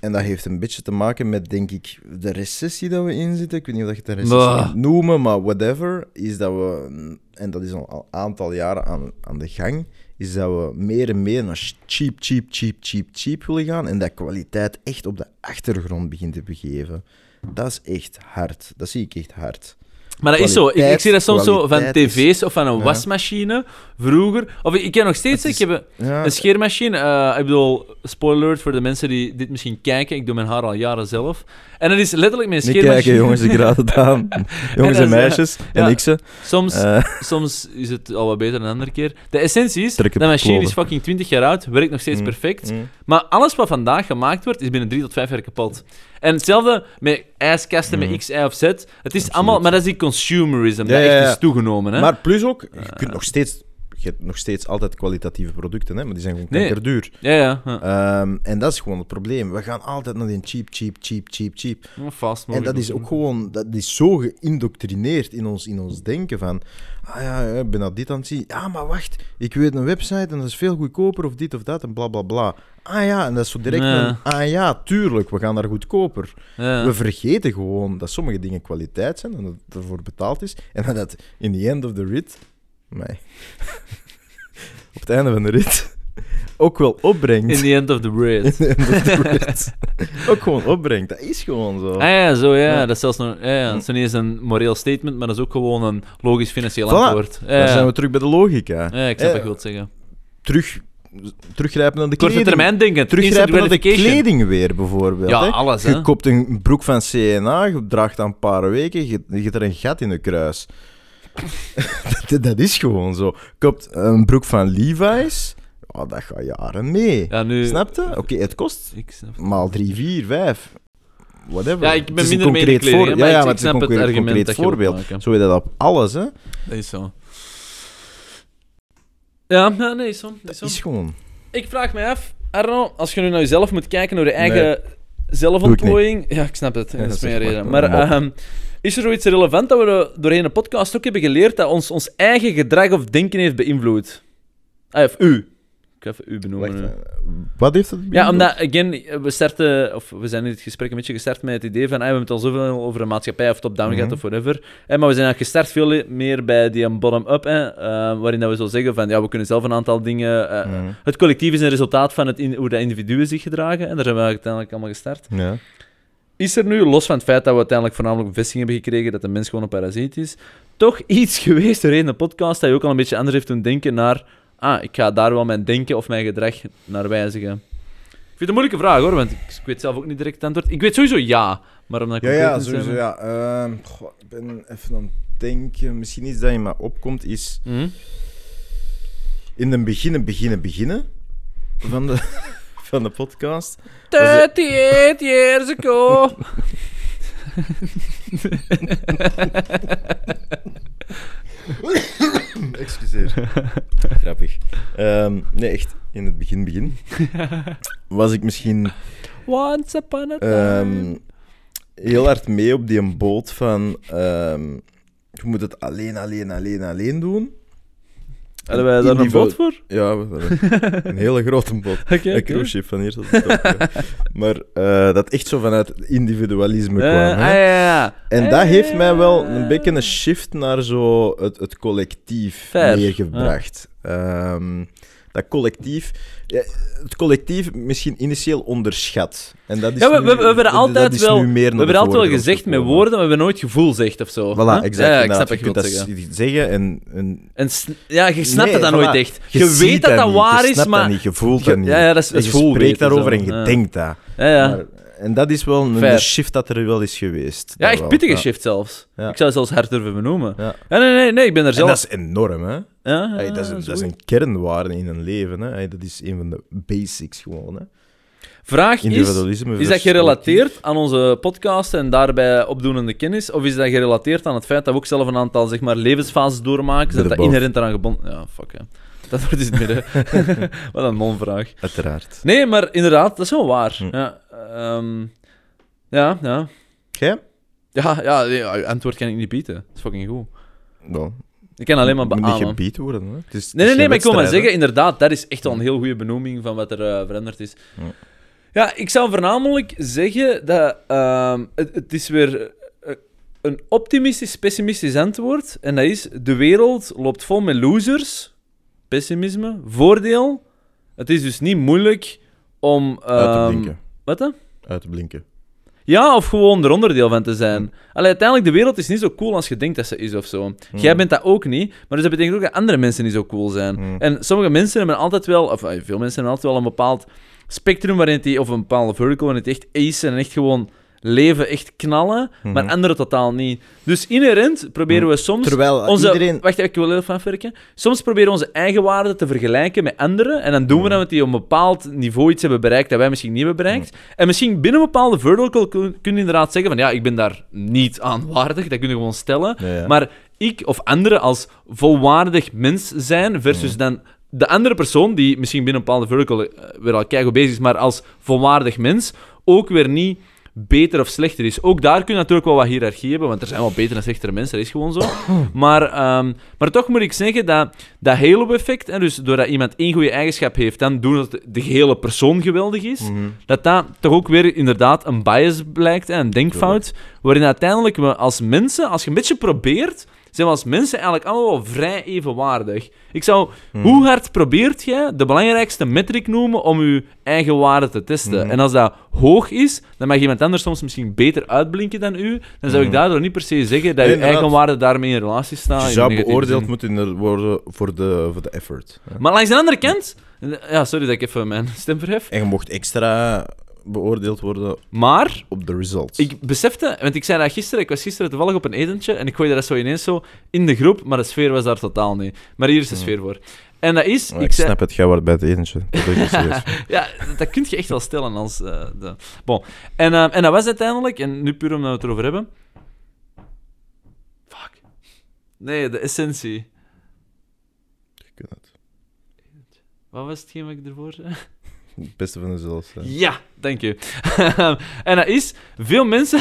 En dat heeft een beetje te maken met, denk ik, de recessie dat we in zitten. Ik weet niet of je het een recessie Bah. noemen, maar whatever. Is dat we, en dat is al een aantal jaren aan, aan de gang, is dat we meer en meer naar cheap, cheap, cheap, cheap, cheap willen gaan. En dat kwaliteit echt op de achtergrond begint te begeven. Dat is echt hard. Dat zie ik echt hard. Maar dat is zo. Ik, zie dat soms zo van tv's of van een Ja. wasmachine vroeger. Of ik, ken nog steeds, ik heb een, Ja, een scheermachine. eh, ik bedoel, spoiler alert voor de mensen die dit misschien kijken. Ik doe mijn haar al jaren zelf. En dat is letterlijk mijn niet scheermachine. kijken, jongens, ik raad het aan. Jongens en is, meisjes, en ik ze. Soms, Eh, soms is het al wat beter dan een andere keer. De essentie is, dat machine is fucking 20 jaar oud, werkt nog steeds Mm, perfect. mm. Maar alles wat vandaag gemaakt wordt, is binnen 3 tot 5 jaar kapot. En hetzelfde met ijskasten met Mhm. X, Y of Z. Het is allemaal, maar dat is die consumerism, dat echt is toegenomen. Hè? Maar plus ook, je kunt nog steeds... Je hebt nog steeds altijd kwalitatieve producten, hè, maar die zijn gewoon Nee. kankerduur. Ja, ja. ja. Ehm, en dat is gewoon het probleem. We gaan altijd naar die cheap, cheap, cheap, cheap, cheap. Oh, Fast En dat is ook gewoon, dat is zo geïndoctrineerd in ons, in ons denken van, ah ja, ik ben dat dit aan het zien. Ja, maar wacht, ik weet een website en dat is veel goedkoper of dit of dat en bla bla bla. Ah ja, en dat is zo direct Ja. een, ah ja, tuurlijk, we gaan daar goedkoper. Ja. We vergeten gewoon dat sommige dingen kwaliteit zijn en dat het ervoor betaald is. En dat in the end of the rit, mij, op het einde van de rit, ook wel opbrengt. In the end of the raid. In the end of the ook gewoon opbrengt. Dat is gewoon zo. Ah ja, zo ja. Ja. Dat is zelfs nog, ja, ja. Dat is niet eens een moreel statement, maar dat is ook gewoon een logisch financieel Voilà. antwoord. Ja, ja. zijn we terug bij de logica. Ja, ik snap wat je wilt zeggen. terug, teruggrijpen naar de Korte kleding. termijn denken. Teruggrijpen naar de kleding weer, bijvoorbeeld. Ja, hè. alles, hè. Je koopt een broek van CNA, je draagt dat een paar weken, je, je hebt er een gat in de kruis. Dat, dat is gewoon zo. Koopt een broek van Levi's, oh, dat gaat jaren mee. Ja, nu... Snap je? Oké, het kost Ik snap maal 3, 4, 5. Whatever. Ja, ik ben Het minder concreet voor- maar ja, ja, maar het is een snap het concreet, concreet voorbeeld. Zo weet je dat op alles, hè. Dat is zo. Ja, ja nee, is zo. Is zo. is gewoon... Ik vraag me af, Arno, als je nu naar jezelf moet kijken, naar je eigen Nee. zelfontplooiing... Ja, ik snap het. Ja, dat is mijn maar. reden. Maar ehm, is er zoiets relevant dat we doorheen de podcast ook hebben geleerd dat ons, ons eigen gedrag of denken heeft beïnvloed? Ah, of u. Ik ga even u benoemen. Wacht, eh, wat heeft het Ja, beïnvloed? omdat, again, we starten, of we zijn in het gesprek een beetje gestart met het idee van, ah, we hebben het al zoveel over een maatschappij of top-down Mhm. gehad of whatever. Eh, maar we zijn eigenlijk gestart veel meer bij die bottom-up, eh, waarin dat we zo zeggen van, ja, we kunnen zelf een aantal dingen... Mhm. Het collectief is een resultaat van het in, hoe de individuen zich gedragen, en daar zijn we uiteindelijk allemaal gestart. Ja. Is er nu, los van het feit dat we uiteindelijk voornamelijk bevestiging hebben gekregen dat de mens gewoon een parasiet is, toch iets geweest doorheen de podcast dat je ook al een beetje anders heeft doen denken naar, ah, ik ga daar wel mijn denken of mijn gedrag naar wijzigen? Ik vind het een moeilijke vraag hoor, want ik, ik weet zelf ook niet direct het antwoord. Ik weet sowieso ja, maar om dat Ja, ja, zijn- sowieso. Ja. Ehm, goh, ik ben even aan het denken. Misschien iets dat in me opkomt is Mhm. in het beginnen, beginnen, beginnen van de, van de podcast. 38 years ago. Excuseer. Grappig. Ehm, nee, echt. In het begin, begin. Was ik misschien Once upon a time. ehm, heel hard mee op die boot van... ehm, je moet het alleen, alleen, alleen, alleen doen. Hadden wij daar een bod voor? Ja, we hadden een hele grote boot. Oké, Een oké. cruiseschip van hier tot top. ja. Maar eh, dat echt zo vanuit individualisme Eh, kwam. ah, hè. ja, ja. En Eh, dat heeft mij wel een beetje een shift naar zo het, het collectief Fair, meer gebracht. Ehm, dat collectief... ja, het collectief misschien initieel onderschat. En dat is Ja, we, nu- we, we hebben dat- altijd dat wel, we hebben altijd wel gezegd met woorden, maar we hebben nooit gevoel gezegd of zo. Voilà, Huh? exact. Ja, ik snap wat je je zeggen. dat zeggen en... en ja, je snapt Nee, het dan voilà. nooit echt. Je, weet dat dat niet, waar je is, maar... dat je voelt dat niet. ja, ja, dat is- dat is je spreekt daarover en je Ja. denkt dat. Ja, ja. Maar- en dat is wel een, Fair. shift dat er wel is geweest. ja Dat echt pittige shift zelfs. Ja. Ik zou het zelfs hard durven benoemen. Ja. Nee, nee, nee, ik ben er En zelf... dat is enorm, hè? Ja, Hey, dat, is een, dat is een kernwaarde in een leven, hè? Hey, dat is een van de basics gewoon, hè? Vraag is, is dat gerelateerd aan onze podcast en daarbij opdoenende kennis? Of is dat gerelateerd aan het feit dat we ook zelf een aantal zeg maar, levensfases doormaken, zodat dat both. inherent eraan gebonden... Ja, fuck, hè. Dat wordt dus het midden. Wat een non-vraag. Uiteraard. Nee, maar inderdaad, dat is wel waar. Hm. Ja, ehm, ja, ja. Jij? Ja, ja, nee, ja, antwoord kan ik niet bieden. Dat is fucking goed. Ik kan alleen maar moet niet beamen. gebied worden, hè? Het is, het Nee, nee, nee, maar ik wil maar zeggen, inderdaad, dat is echt wel een heel goede benoeming van wat er eh, veranderd is. Ja. Ja, ik zou voornamelijk zeggen dat ehm, het, het is weer eh, een optimistisch-pessimistisch antwoord. En dat is, de wereld loopt vol met losers. Pessimisme. Voordeel, het is dus niet moeilijk om... Uit te ehm, blinken. Wat dan? Uit te blinken. Ja, of gewoon er onderdeel van te zijn. Allee, uiteindelijk, de wereld is niet zo cool als je denkt dat ze is of zo. Jij bent dat ook niet, maar dus dat betekent ook dat andere mensen niet zo cool zijn. En sommige mensen hebben altijd wel, of eh, veel mensen hebben altijd wel een bepaald spectrum waarin die, of een bepaalde vertical, waarin het echt ace en echt gewoon leven, echt knallen, maar anderen totaal niet. Dus inherent proberen we soms Terwijl onze... iedereen- Wacht, ik wil even afwerken. Soms proberen we onze eigen waarden te vergelijken met anderen. En dan doen we dat met die op een bepaald niveau iets hebben bereikt dat wij misschien niet hebben bereikt. En misschien binnen een bepaalde vertical kun kun je inderdaad zeggen van ja, ik ben daar niet aan waardig. Dat kun je gewoon stellen. Ja, ja. Maar ik of anderen als volwaardig mens zijn versus dan de andere persoon die misschien binnen een bepaalde vertical eh, weer al keigoed bezig is, maar als volwaardig mens ook weer niet beter of slechter is. Ook daar kun je natuurlijk wel wat hiërarchie hebben, want er zijn wel betere en slechtere mensen, dat is gewoon zo. Maar, ehm, maar toch moet ik zeggen dat dat halo-effect, en dus doordat iemand één goede eigenschap heeft, dan doen dat de gehele persoon geweldig is, Mhm. dat dat toch ook weer inderdaad een bias blijkt, hè, een denkfout, waarin uiteindelijk we als mensen, als je een beetje probeert, zijn we als mensen eigenlijk allemaal vrij evenwaardig. Ik zou, hoe hard probeert jij de belangrijkste metric noemen om je eigen waarde te testen? En als dat hoog is, dan mag iemand anders soms misschien beter uitblinken dan u. Dan zou ik daardoor niet per se zeggen dat Nee, je eigen waarde daarmee in relatie staat. Je zou beoordeeld moeten worden voor de, voor de effort. hè. Maar langs de andere kant... Ja, sorry dat ik even mijn stem verhef. En je mocht extra beoordeeld worden Maar op de results. Ik besefte, want ik zei dat gisteren, ik was gisteren toevallig op een etentje en ik gooide dat zo ineens zo in de groep, maar de sfeer was daar totaal niet. Maar hier is de sfeer voor. En dat is, ik ik zei, snap het, jij wordt bij het etentje. Dat ja, dat kun je echt wel stellen als eh, de... Bon. En, eh, en dat was uiteindelijk, en nu puur omdat we het erover hebben... Fuck. Nee, de essentie. Je kunt het. Wat was hetgeen wat ik ervoor zei? Het beste van jezelf. hè. Ja, dank je. en dat is, veel mensen...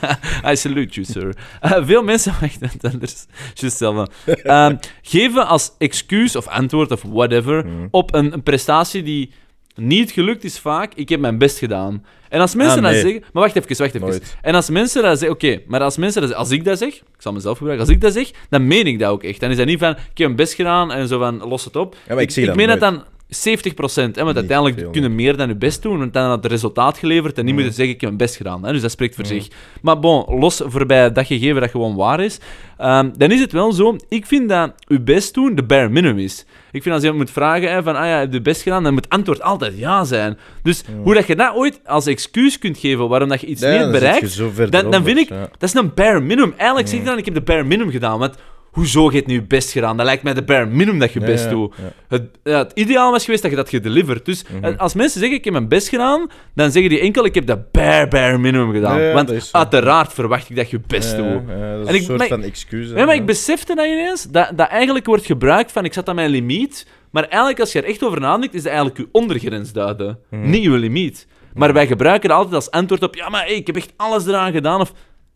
I salute you, sir. Eh, veel mensen... Wacht, dat is juist hetzelfde. Ehm, geven als excuus of antwoord of whatever Mhm. op een, een prestatie die niet gelukt is vaak, ik heb mijn best gedaan. En als mensen Ah, dat zeggen... Maar wacht even, wacht even. Nooit. En als mensen dat zeggen... Oké, maar als mensen dat zeggen... Als ik dat zeg... Ik zal mezelf gebruiken. Als ik dat zeg, dan meen ik dat ook echt. Dan is dat niet van... Ik heb mijn best gedaan en zo van... Los het op. Ja, maar ik meen nooit. dat dan 70 procent. Want uiteindelijk veel, kunnen meer dan je best doen. Want dan had het resultaat geleverd en niet moeten zeggen: Ik heb mijn best gedaan. Hè? Dus dat spreekt voor zich. Maar bon, los voorbij dat gegeven dat gewoon waar is. ehm, dan is het wel zo. Ik vind dat je best doen de bare minimum is. Ik vind als je moet vragen hè, van, ah ja, heb je best gedaan, dan moet het antwoord altijd ja zijn. Dus hoe dat je dat ooit als excuus kunt geven waarom dat je iets Ja, niet bereikt, dan, dan vind ik, ja. dat is een bare minimum. Eigenlijk zeg je dan, ik heb de bare minimum gedaan. Want hoezo je het nu je best gedaan? Dat lijkt mij de bare minimum dat je Ja, best ja, doet. ja. Het, ja, het ideaal was geweest dat je dat gedeliverd. Dus Mhm. als mensen zeggen, ik heb mijn best gedaan, dan zeggen die enkel, ik heb de bare, bare minimum gedaan. Want uiteraard verwacht ik dat je best doet. dat is En een ik- soort maar- van excuus. Ja, maar ik besefte dat ineens, dat, dat eigenlijk wordt gebruikt van, ik zat aan mijn limiet, maar eigenlijk als je er echt over nadenkt, is dat eigenlijk je ondergrens duiden, Mhm. niet je limiet. Maar wij gebruiken dat altijd als antwoord op, ja, maar hey, ik heb echt alles eraan gedaan, of...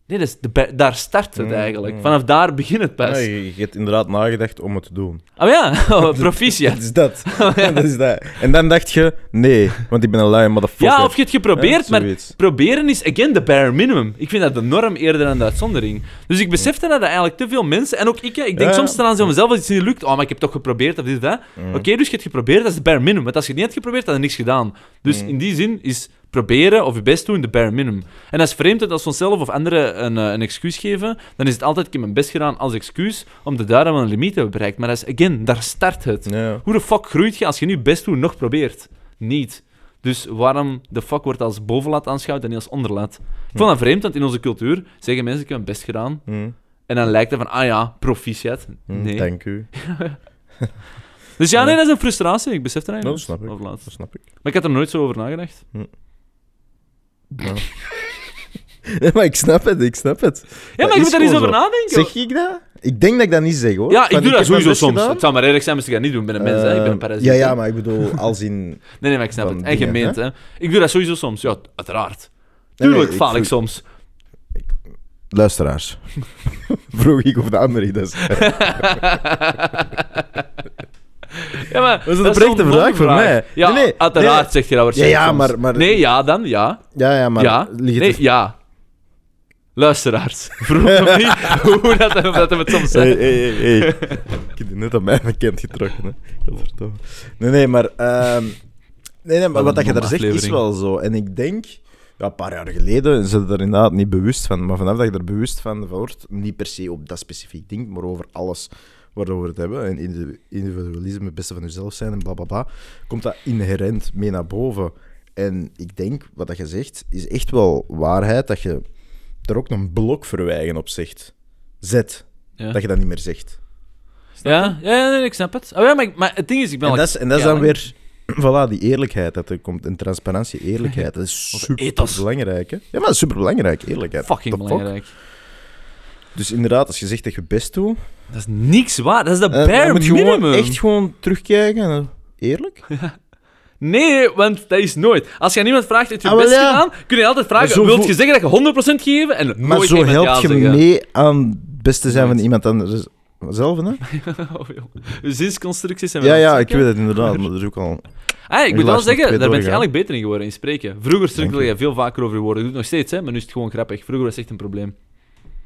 Nee, dat is de daar start het Mhm, eigenlijk. mhm. Vanaf daar begint het pas. Ja, je, je hebt inderdaad nagedacht om het te doen. Oh ja, oh, proficiat. Dat is dat. dat is dat. En dan dacht je, nee, want ik ben een lui motherfucker. Ja, of je het geprobeerd, Ja, maar proberen is, again, de bare minimum. Ik vind dat de norm eerder dan de uitzondering. Dus ik besefte dat eigenlijk te veel mensen, en ook ik, ik denk soms aan zo mezelf als iets niet lukt, oh, maar ik heb toch geprobeerd, of dit of dat. Oké, dus je hebt geprobeerd, dat is de bare minimum. Want als je het niet hebt geprobeerd, dan heb je niks gedaan. Dus in die zin is proberen of je best doen de bare minimum. En dat is vreemd dat als we onszelf of anderen een, eh, een excuus geven, dan is het altijd, ik heb mijn best gedaan als excuus, om te dat we een limiet hebben bereikt. Maar dat is, again, daar start het. Ja. Hoe de fuck groeit je als je nu best doen nog probeert? Niet. Dus waarom de fuck wordt als bovenlaat aanschouwd en niet als onderlaat? Ik vond dat vreemd, want in onze cultuur zeggen mensen, ik heb mijn best gedaan. Hm, En dan lijkt het van, ah ja, proficiat. hm, Nee. Dank u. Dus ja, nee, dat is een frustratie. Ik besef Dat eigenlijk. snap ik. Of laat. Dat snap ik. Maar ik had er nooit zo over nagedacht. Nee, maar ik snap het, ik snap het. Ja, maar is moet daar eens over nadenken. Zeg ik dat? Ik denk dat ik dat niet zeg, hoor. ja, ik doe dat sowieso soms. Het zou maar erg zijn als ik dat niet doe. Ik ben een mens, ik ben een Eh, parasiet. Ja, ja, maar ik bedoel, als in... Nee, nee, maar ik snap het. En gemeend, hè? Ik doe dat sowieso soms. Ja, uiteraard. Tuurlijk faal ik soms. Luisteraars. Vroeg ik of de andere dat. Ja, maar Dat is een oprechte vraag voor mij. Ja, Nee, nee, uiteraard nee. zeg je dat waarschijnlijk Ja, maar- maar- Nee, ja, dan ja. Ja, ja, maar... ja. Nee, er- ja. Luisteraars. Vroeg me niet hoe dat, of dat hem het soms zegt. hey, hey, hey. Ik heb net aan mij bekend getrokken, hè. Nee, nee, maar... ehm, nee, nee, maar Wat wat je daar zegt is wel zo. En ik denk ja, een paar jaar geleden zijn ze er inderdaad niet bewust van. Maar vanaf dat je er bewust van wordt, niet per se op dat specifiek ding, maar over alles waarover we het hebben, en individu- individualisme, het beste van jezelf zijn en bla bla bla, komt dat inherent mee naar boven. En ik denk, wat dat je zegt, is echt wel waarheid dat je er ook een blokverwijgen op zegt. Zet, Ja, dat je dat niet meer zegt. ja, ja, ja, nee, ik snap het. Oh, ja, maar, ik- maar het ding is, ik ben En al- dat is, en dat is ja, dan weer, voilà, die eerlijkheid dat er komt. En transparantie, eerlijkheid, dat is super belangrijk. Hè? Ja, maar dat is super belangrijk, eerlijkheid. fucking fuck? Dus inderdaad, als je zegt dat je best doet, Dat is niks waar. Dat is de eh, bare dan moet je minimum. gewoon echt gewoon terugkijken. en, Eerlijk? Nee, want dat is nooit. Als je aan iemand vraagt, heb je Ah, het wel, best ja. gedaan? Kun je altijd vragen, Maar zo wilt voel- je zeggen dat je 100% geven? En Maar nooit zo iemand help ja je zeggen. mee aan het beste zijn van Nooit. iemand anders. Zelf, hè? Oh, joh. Zinsconstructies zijn Ja, wel ja, aan ik het weet het inderdaad, maar dat is ook al... Ah, ik moet Helaas wel nog zeggen, twee daar ben je doorgaan. eigenlijk beter in geworden, in spreken. Vroeger struikelde je veel vaker over je woorden. Doe het nog steeds, hè, maar nu is het gewoon grappig. Vroeger was het echt een probleem.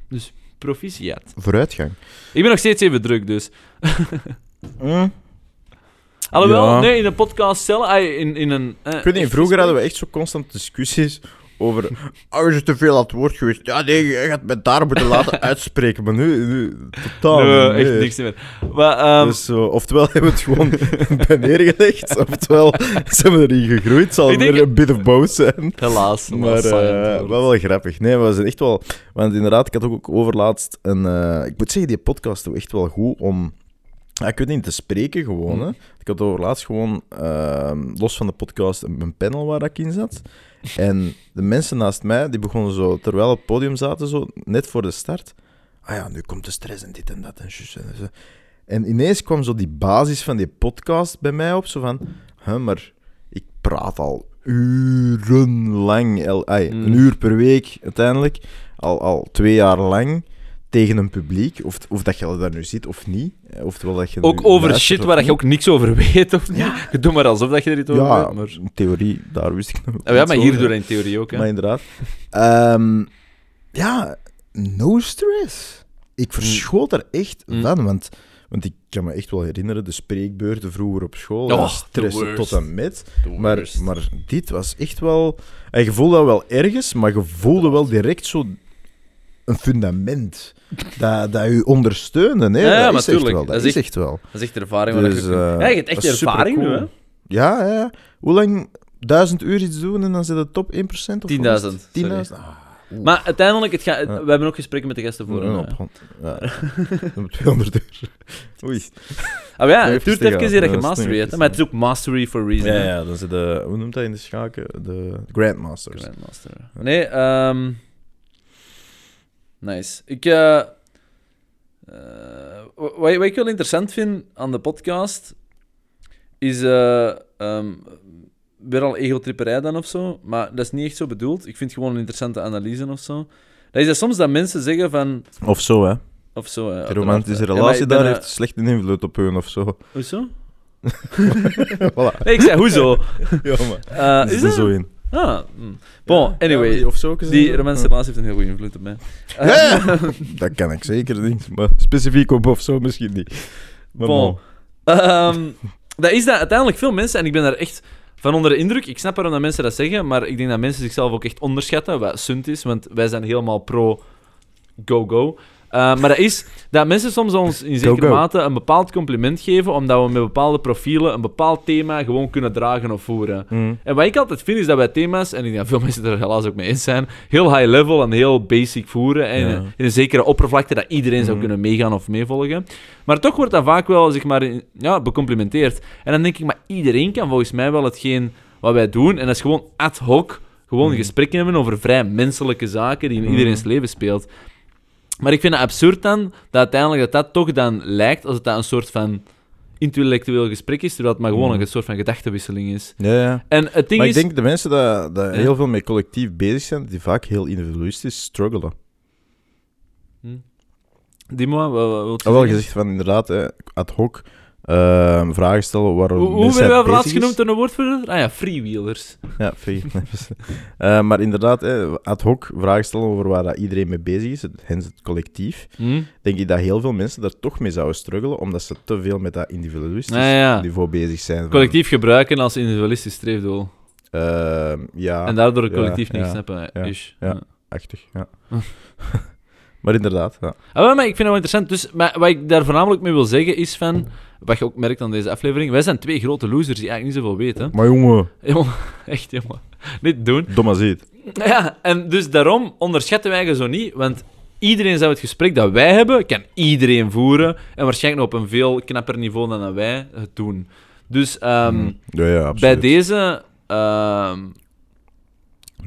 Dus, proficiat. Vooruitgang. Ik ben nog steeds even druk, dus. Hm? Alhoewel, Ja. nee, in een podcast zelf, in, in een... eh, Ik weet niet, vroeger hadden we echt zo constant discussies over... Oh, is het te veel aan het woord geweest? Ja, nee, je gaat me daar moeten laten uitspreken. Maar nu, nu totaal Nee, echt niks meer. Maar, ehm, Dus, zo, oftewel hebben we het gewoon bij neergelegd, oftewel zijn we erin gegroeid. Zal denk- een bit of both zijn. helaas. Maar eh, wel, wel grappig. Nee, maar we zijn echt wel... Want inderdaad, ik had ook overlaatst een... eh, ik moet zeggen, die podcast was echt wel goed om... Ja, ik weet niet, te spreken gewoon. Hè. Ik had overlaatst gewoon, eh, los van de podcast, een panel waar ik in zat. En de mensen naast mij, die begonnen zo, terwijl op het podium zaten, zo, net voor de start. Ah ja, nu komt de stress en dit en dat en en zo. En ineens kwam zo die basis van die podcast bij mij op, zo van... Huh, maar ik praat al urenlang, Mm. een uur per week uiteindelijk, al, al twee jaar lang, tegen een publiek. Of, of dat je daar nu zit of niet. eh, Oftewel dat je Ook over shit waar je ook niks over weet, of niet? Je doet maar alsof dat je er iets over Ja, weet, maar... in theorie, daar wist ik nog Oh, ja, maar over. hierdoor in theorie ook, hè. Maar inderdaad. Ehm, ja, no stress. Ik verschoot er echt Mm. van, want, want ik kan me echt wel herinneren, de spreekbeurten vroeger op school, Oh, worst. tot en met. Maar, maar dit was echt wel... En je voelde dat wel ergens, maar je voelde wel direct zo een fundament dat, dat je ondersteunde. Nee, Ja, ja, dat is echt wel. Dat, Dat is is echt wel. Dat is echt ervaring Dus, je... eh, ja, je hebt echt dat is ervaring nu, hè. Ja, ja, ja. Hoe lang? Duizend uur iets doen en dan zit het top 1%? of 10.000, wat is het? sorry. 10.000? Ah, oeh. Maar uiteindelijk, het Ja. we hebben ook gesprekken met de gasten voor. Ja, en, op eh. hand. Ja. Op 200 uur. Oei. Ah, ja, het duurt even eer dat je mastery hebt, maar het is ook mastery for a reason. Ja, ja, dan zit de... Hoe noemt dat in de schaken? De Grandmasters. Grandmaster. Nee, ehm nice. Ik, eh, eh, wat, wat ik wel interessant vind aan de podcast, is eh, ehm, weer al egotripperij dan of zo, maar dat is niet echt zo bedoeld. Ik vind het gewoon een interessante analyse of zo. Dat is dat soms dat mensen zeggen van... Of zo, hè. Of zo, hè, De romantische. Ja, relatie daar heeft slecht een invloed op hun of zo. Hoezo? voilà. Nee, ik zei hoezo. Ja, maar. Is is er dat? zo in. Ah, hm. Bon, anyway. Ja, of Die romantische relatie heeft een heel goede invloed op mij. Ja, dat kan ik zeker niet. Maar specifiek op of zo misschien niet. Maar Bon. bon. Ehm, dat is dat uiteindelijk veel mensen, en ik ben daar echt van onder de indruk. Ik snap waarom dat mensen dat zeggen, maar ik denk dat mensen zichzelf ook echt onderschatten, wat sunt is, want wij zijn helemaal pro go-go. Eh, maar dat is dat mensen soms ons in zekere mate een bepaald compliment geven, omdat we met bepaalde profielen een bepaald thema gewoon kunnen dragen of voeren. Mm. En wat ik altijd vind, is dat wij thema's, en ik denk dat veel mensen er helaas ook mee eens zijn, heel high level en heel basic voeren. En Ja. in een zekere oppervlakte dat iedereen zou Mhm. kunnen meegaan of meevolgen. Maar toch wordt dat vaak wel, zeg maar, ja, becomplimenteerd. En dan denk ik, maar iedereen kan volgens mij wel hetgeen wat wij doen. En dat is gewoon ad hoc, gewoon Mhm. gesprekken hebben over vrij menselijke zaken die in iedereen's leven speelt. Maar ik vind het absurd dan, dat uiteindelijk dat, dat toch dan lijkt als het dat een soort van intellectueel gesprek is, terwijl het maar gewoon Mhm. een soort van gedachtenwisseling is. Ja, ja. En het ding Maar is... ik denk de mensen Ja. heel veel met collectief bezig zijn, die vaak heel individualistisch struggelen. Dis-moi, wat, wat je Ah, wel gezegd van inderdaad, hè, ad hoc ehm, vragen stellen waarom Hoe, hoe werden we laatst genoemd een woordvoerder? Ah ja, freewheelers. Ja, free. Eh, maar inderdaad, ad hoc vragen stellen over waar dat iedereen mee bezig is, het, hens het collectief, Hm? denk ik dat heel veel mensen daar toch mee zouden struggelen, omdat ze te veel met dat individualistische Ah, ja. niveau bezig zijn. Van- Collectief gebruiken als individualistisch streefdoel. Ehm, ja, En daardoor het ja, collectief niet ja, snappen. ja, is. ja. achtig, ja. maar inderdaad, ja. Ah, maar ik vind het wel interessant. Dus maar wat ik daar voornamelijk mee wil zeggen is van... Wat je ook merkt aan deze aflevering. Wij zijn twee grote losers die eigenlijk niet zoveel weten. Maar jongen, Jongen, echt jongen. Niet doen. dom als het. Ja, en dus daarom onderschatten wij je zo niet. Want iedereen zou het gesprek dat wij hebben, kan iedereen voeren. En waarschijnlijk op een veel knapper niveau dan dat wij het doen. Dus ehm, Mm. ja, ja, absoluut. bij deze... ehm,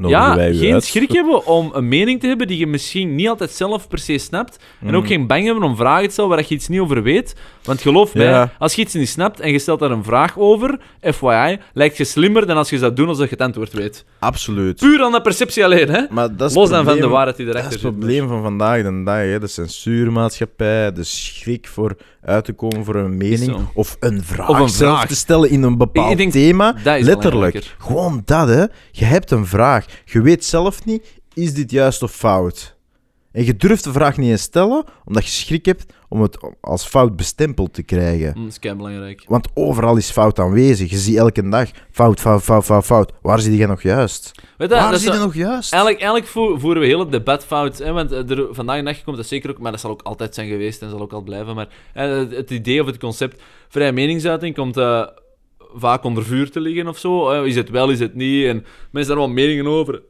Ja, geen uit. schrik hebben om een mening te hebben die je misschien niet altijd zelf per se snapt. En ook Mm. geen bang hebben om vragen te stellen waar je iets niet over weet. Want geloof mij, Ja. als je iets niet snapt en je stelt daar een vraag over, FYI, lijkt je slimmer dan als je zou doen alsof je het antwoord weet. Absoluut. Puur aan de perceptie alleen, hè? Maar dat is Los het dan van de probleem- waarheid die Dat is erachter het zit. probleem van vandaag de dag. Hè. De censuurmaatschappij, de schrik voor uit te komen voor een mening. Of een vraag, Of een zelf vraag. te stellen in een bepaald denk, thema. Dat Letterlijk. Gewoon dat, hè. Je hebt een vraag. Je weet zelf niet, is dit juist of fout? En je durft de vraag niet eens stellen, omdat je schrik hebt om het als fout bestempeld te krijgen. Mm, Dat is kei belangrijk. Want overal is fout aanwezig. Je ziet elke dag fout, fout, fout, fout, fout. Waar zie je nog juist? Weet Waar dat je zo- nog juist? Eigenlijk, eigenlijk vo- voeren we heel het debat fout. Hè, want eh, er, vandaag de dag komt dat zeker ook, maar dat zal ook altijd zijn geweest en zal ook altijd blijven. Maar eh, het, het idee of het concept vrije meningsuiting komt eh, vaak onder vuur te liggen of zo. Eh, is het wel, is het niet? En mensen hebben wel meningen over.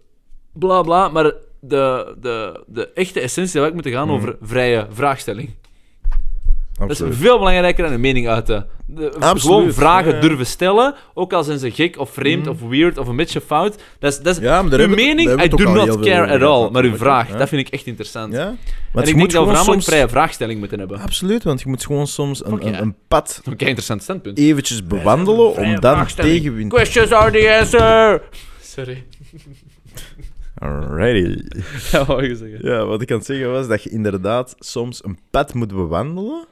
Bla bla. Maar de, de, de echte essentie zou ik moeten gaan Mhm. over vrije vraagstelling. Dat is veel belangrijker dan een mening uiten. De- Absoluut, Gewoon vragen ja. durven stellen, ook al zijn ze gek of vreemd Mhm. of weird of een beetje fout. Dat is, dat is, Ja, uw mening, I do not care at all. Maar uw vraag, dat vind ik echt interessant. Ja? en Want ik je denk moet dat we soms... vrije vraagstelling moeten hebben. Absoluut, want je moet gewoon soms een, een, pad Een kei interessant standpunt. eventjes bewandelen om dan tegenwind... Questions are the answer! Sorry. Alrighty. Ja, wat ik aan het zeggen was dat je inderdaad soms een pad moet bewandelen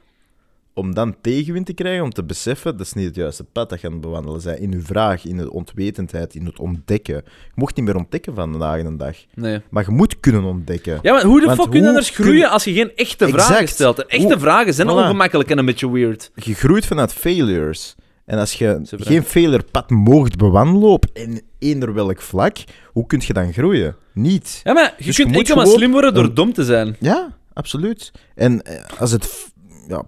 om dan tegenwind te krijgen, om te beseffen, dat is niet het juiste pad dat je aan het bewandelen bent. In je vraag, in de ontwetendheid, in het ontdekken. Je mocht niet meer ontdekken vandaag de dag. Nee. Maar je moet kunnen ontdekken. Ja, maar hoe de Want fuck kun je anders kun- groeien als je geen echte vragen Exact. stelt? En echte Hoe- vragen zijn Voilà. ongemakkelijk en een beetje weird. Je groeit vanuit failures. En als je vragen. geen failure pad moogt bewandelen op in eender welk vlak, hoe kun je dan groeien? Niet. Ja, maar je Dus kunt moet enkel maar slim worden door dom te zijn. Ja, absoluut. En eh, als het, ja,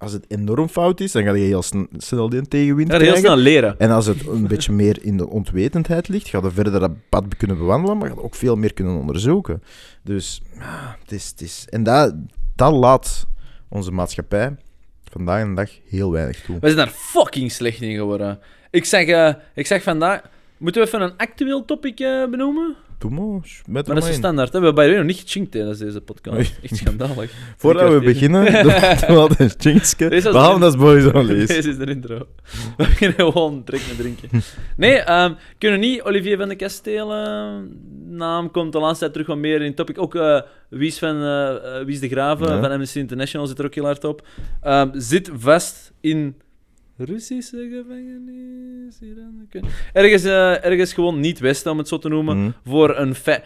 als het enorm fout is, dan ga je heel sn- snel die tegenwind heel krijgen. snel leren. En als het een beetje meer in de onwetendheid ligt, ga je verder dat pad kunnen bewandelen, maar ga je ook veel meer kunnen onderzoeken. Dus, ja, het is... Het is en dat, dat laat onze maatschappij vandaag de dag heel weinig toe. We zijn daar fucking slecht in geworden. Ik zeg, eh, ik zeg vandaag... Moeten we even een actueel topic eh, benoemen? Met Maar dat is standaard. Hè? We hebben way nog niet gechinkt tijdens deze podcast. Echt schandalig. Voordat we beginnen, we een was Behalve de- dat boys only is. Deze is de intro. We beginnen gewoon direct met drinken. Nee, ehm, kunnen we niet Olivier van de Kastelen. Naam komt de laatste tijd terug wat meer in topic. Ook eh Wies, van, eh, eh, Wies de Graven Ja. van Amnesty International zit er ook heel hard op. Ehm, zit vast in Russische gevangenis. Iran, ik. Ergens, eh, ergens gewoon niet Westen, om het zo te noemen. Mhm. Voor een feit.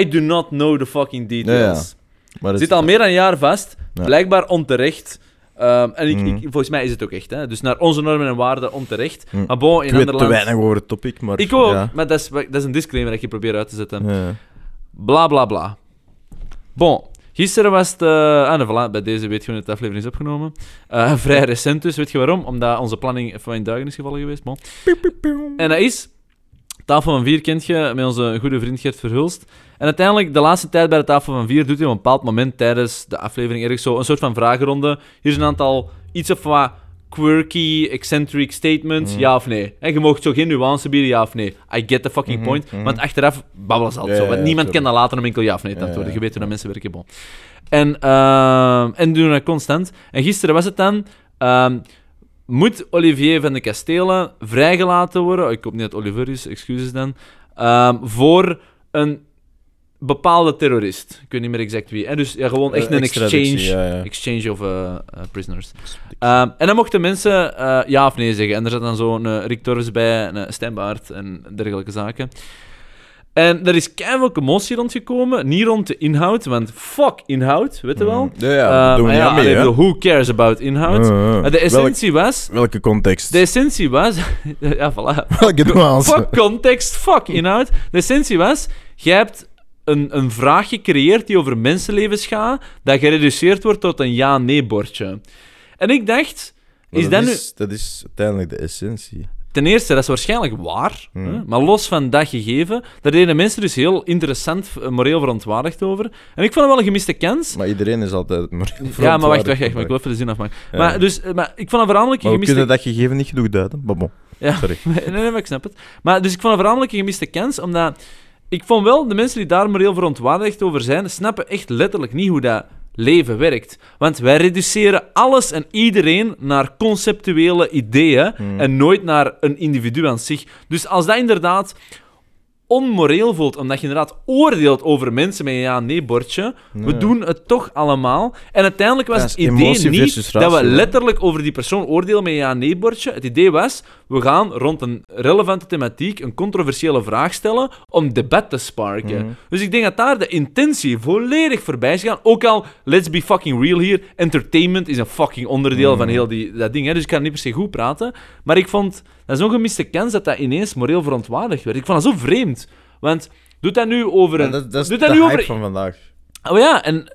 I do not know the fucking details. Het- Zit al meer dan een jaar vast, Ja. blijkbaar onterecht. Ehm, en ik, Mhm. ik, volgens mij is het ook echt. Hè? Dus naar onze normen en waarden onterecht. Mhm. Maar bon, in Ik weet te weinig over het topic, maar... Ik ook, Ja. maar dat is, dat is een disclaimer dat je probeert uit te zetten. Ja. Bla bla bla. Bon, gisteren was het. eh ah, nee, voilà, bij deze weet je wanneer de aflevering is opgenomen. Eh, vrij recent dus, weet je waarom? Omdat onze planning even wat in duigen is gevallen geweest. Bon. En dat is. Tafel van Vier kent je met onze goede vriend Gert Verhulst. En uiteindelijk, de laatste tijd bij de Tafel van Vier, doet hij op een bepaald moment tijdens de aflevering ergens zo een soort van vragenronde. Hier is een aantal iets of wat quirky, eccentric statements, Mhm. ja of nee. En je mag zo geen nuance bieden, ja of nee. I get the fucking Mhm, point. mhm. Want achteraf babbelen ze altijd zo. Want niemand kan dat later een enkel ja of nee te Ja, antwoorden. Je weet hoe dat mensen werken, bon. En, ehm, en doen dat constant. En gisteren was het dan... ehm, moet Olivier van de Kastelen vrijgelaten worden? Ik hoop niet dat Oliver is, excuses dan. ehm, voor een bepaalde terrorist. Ik weet niet meer exact wie. En dus ja, gewoon echt Eh, een exchange, ja, ja. exchange of eh, prisoners. Ehm, en dan mochten mensen ja of nee zeggen. En er zat dan zo'n Rick Torres bij, een uh, Baert en dergelijke zaken. En er is keihard emotie rondgekomen. Niet rond de inhoud, want fuck inhoud, weet je wel? Ja, ja, doen we niet ja, aan mee, allee, who cares about inhoud? Uh, uh. De essentie was... Welke context? De essentie was... ja, voilà. Welke nuance? Fuck context, fuck inhoud. De essentie was, jij hebt een, een vraag gecreëerd die over mensenlevens gaat, dat gereduceerd wordt tot een ja-nee-bordje. En ik dacht, Maar is dat, dat nu... is, dat is uiteindelijk de essentie. Ten eerste, dat is waarschijnlijk waar. Hmm. Hè? Maar los van dat gegeven, daar deden mensen dus heel interessant eh, moreel verontwaardigd over. En ik vond het wel een gemiste kans. Maar iedereen is altijd... Ja, maar wacht, wacht, wacht. Maar ik wil even de zin afmaken. Ja. Maar, dus, eh, maar ik vond het voornamelijk een Maar we gemiste kunnen dat gegeven niet genoeg duiden. Maar bon, Ja. sorry. Nee, nee, nee, maar ik snap het. Maar dus ik vond het voornamelijk een gemiste kans, omdat ik vond wel, de mensen die daar moreel verontwaardigd over zijn, snappen echt letterlijk niet hoe dat leven werkt. Want wij reduceren alles en iedereen naar conceptuele ideeën Hmm. en nooit naar een individu aan zich. Dus als dat inderdaad onmoreel voelt, omdat je inderdaad oordeelt over mensen met een ja-nee-bordje, we doen het toch allemaal. En uiteindelijk was het idee niet dat we letterlijk over die persoon oordelen met een ja-nee-bordje. Het idee was, we gaan rond een relevante thematiek een controversiële vraag stellen om debat te sparken. Mhm. Dus ik denk dat daar de intentie volledig voorbij is gegaan. Ook al, let's be fucking real hier, entertainment is een fucking onderdeel Mhm. van heel die, dat ding. Hè? Dus ik kan niet per se goed praten. Maar ik vond, dat is een gemiste kans dat dat ineens moreel verontwaardigd werd. Ik vond dat zo vreemd. Want, doet dat nu over Ja, een... dat, dat is doet de dat nu hype over... van vandaag. Oh ja, en...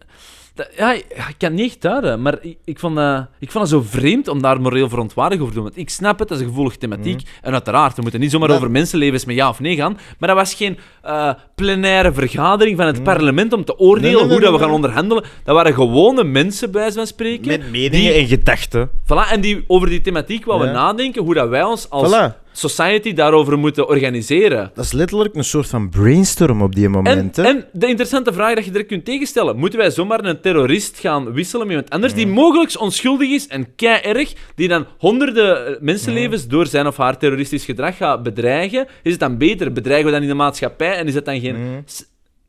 dat- ja, ik kan niet echt duiden, maar ik, ik, vond dat, ik vond het zo vreemd om daar moreel verontwaardigd over te doen. Want ik snap het, dat is een gevoelige thematiek. En uiteraard, we moeten niet zomaar Dat- over mensenlevens met ja of nee gaan. Maar dat was geen eh, plenaire vergadering van het parlement om te oordelen Nee, nee, nee, hoe dat we gaan onderhandelen. Dat waren gewone mensen, bij van spreken. Met meningen die- en gedachten. Voilà, en die over die thematiek wouden Ja. nadenken, hoe dat wij ons als Voilà. Society daarover moeten organiseren. Dat is letterlijk een soort van brainstorm op die En, moment. hè. en de interessante vraag dat je direct kunt tegenstellen: moeten wij zomaar een terrorist gaan wisselen met iemand anders Mm. die mogelijk onschuldig is en kei erg, die dan honderden eh, mensenlevens door zijn of haar terroristisch gedrag gaat bedreigen? Is het dan beter? Bedreigen we dan in de maatschappij en is het dan geen. Mm.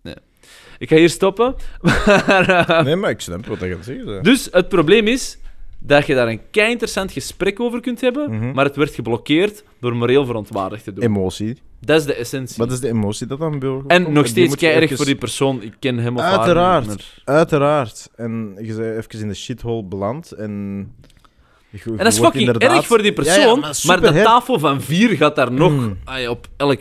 Nee. Ik ga hier stoppen. Maar, eh, Nee, maar ik snap wat je gaat zeggen. dus het probleem is dat je daar een kei interessant gesprek over kunt hebben, Mhm. maar het werd geblokkeerd door moreel verontwaardigd te doen. Emotie. dat is de essentie. Wat is de emotie dat dan bij En nog steeds kei erg voor die persoon. Ik ken hem of Uiteraard. Uiteraard. En je bent even in de shithole beland en... je- En dat is fucking inderdaad- erg voor die Ja, ja, persoon, maar de tafel van vier gaat daar nog Mm. op elk...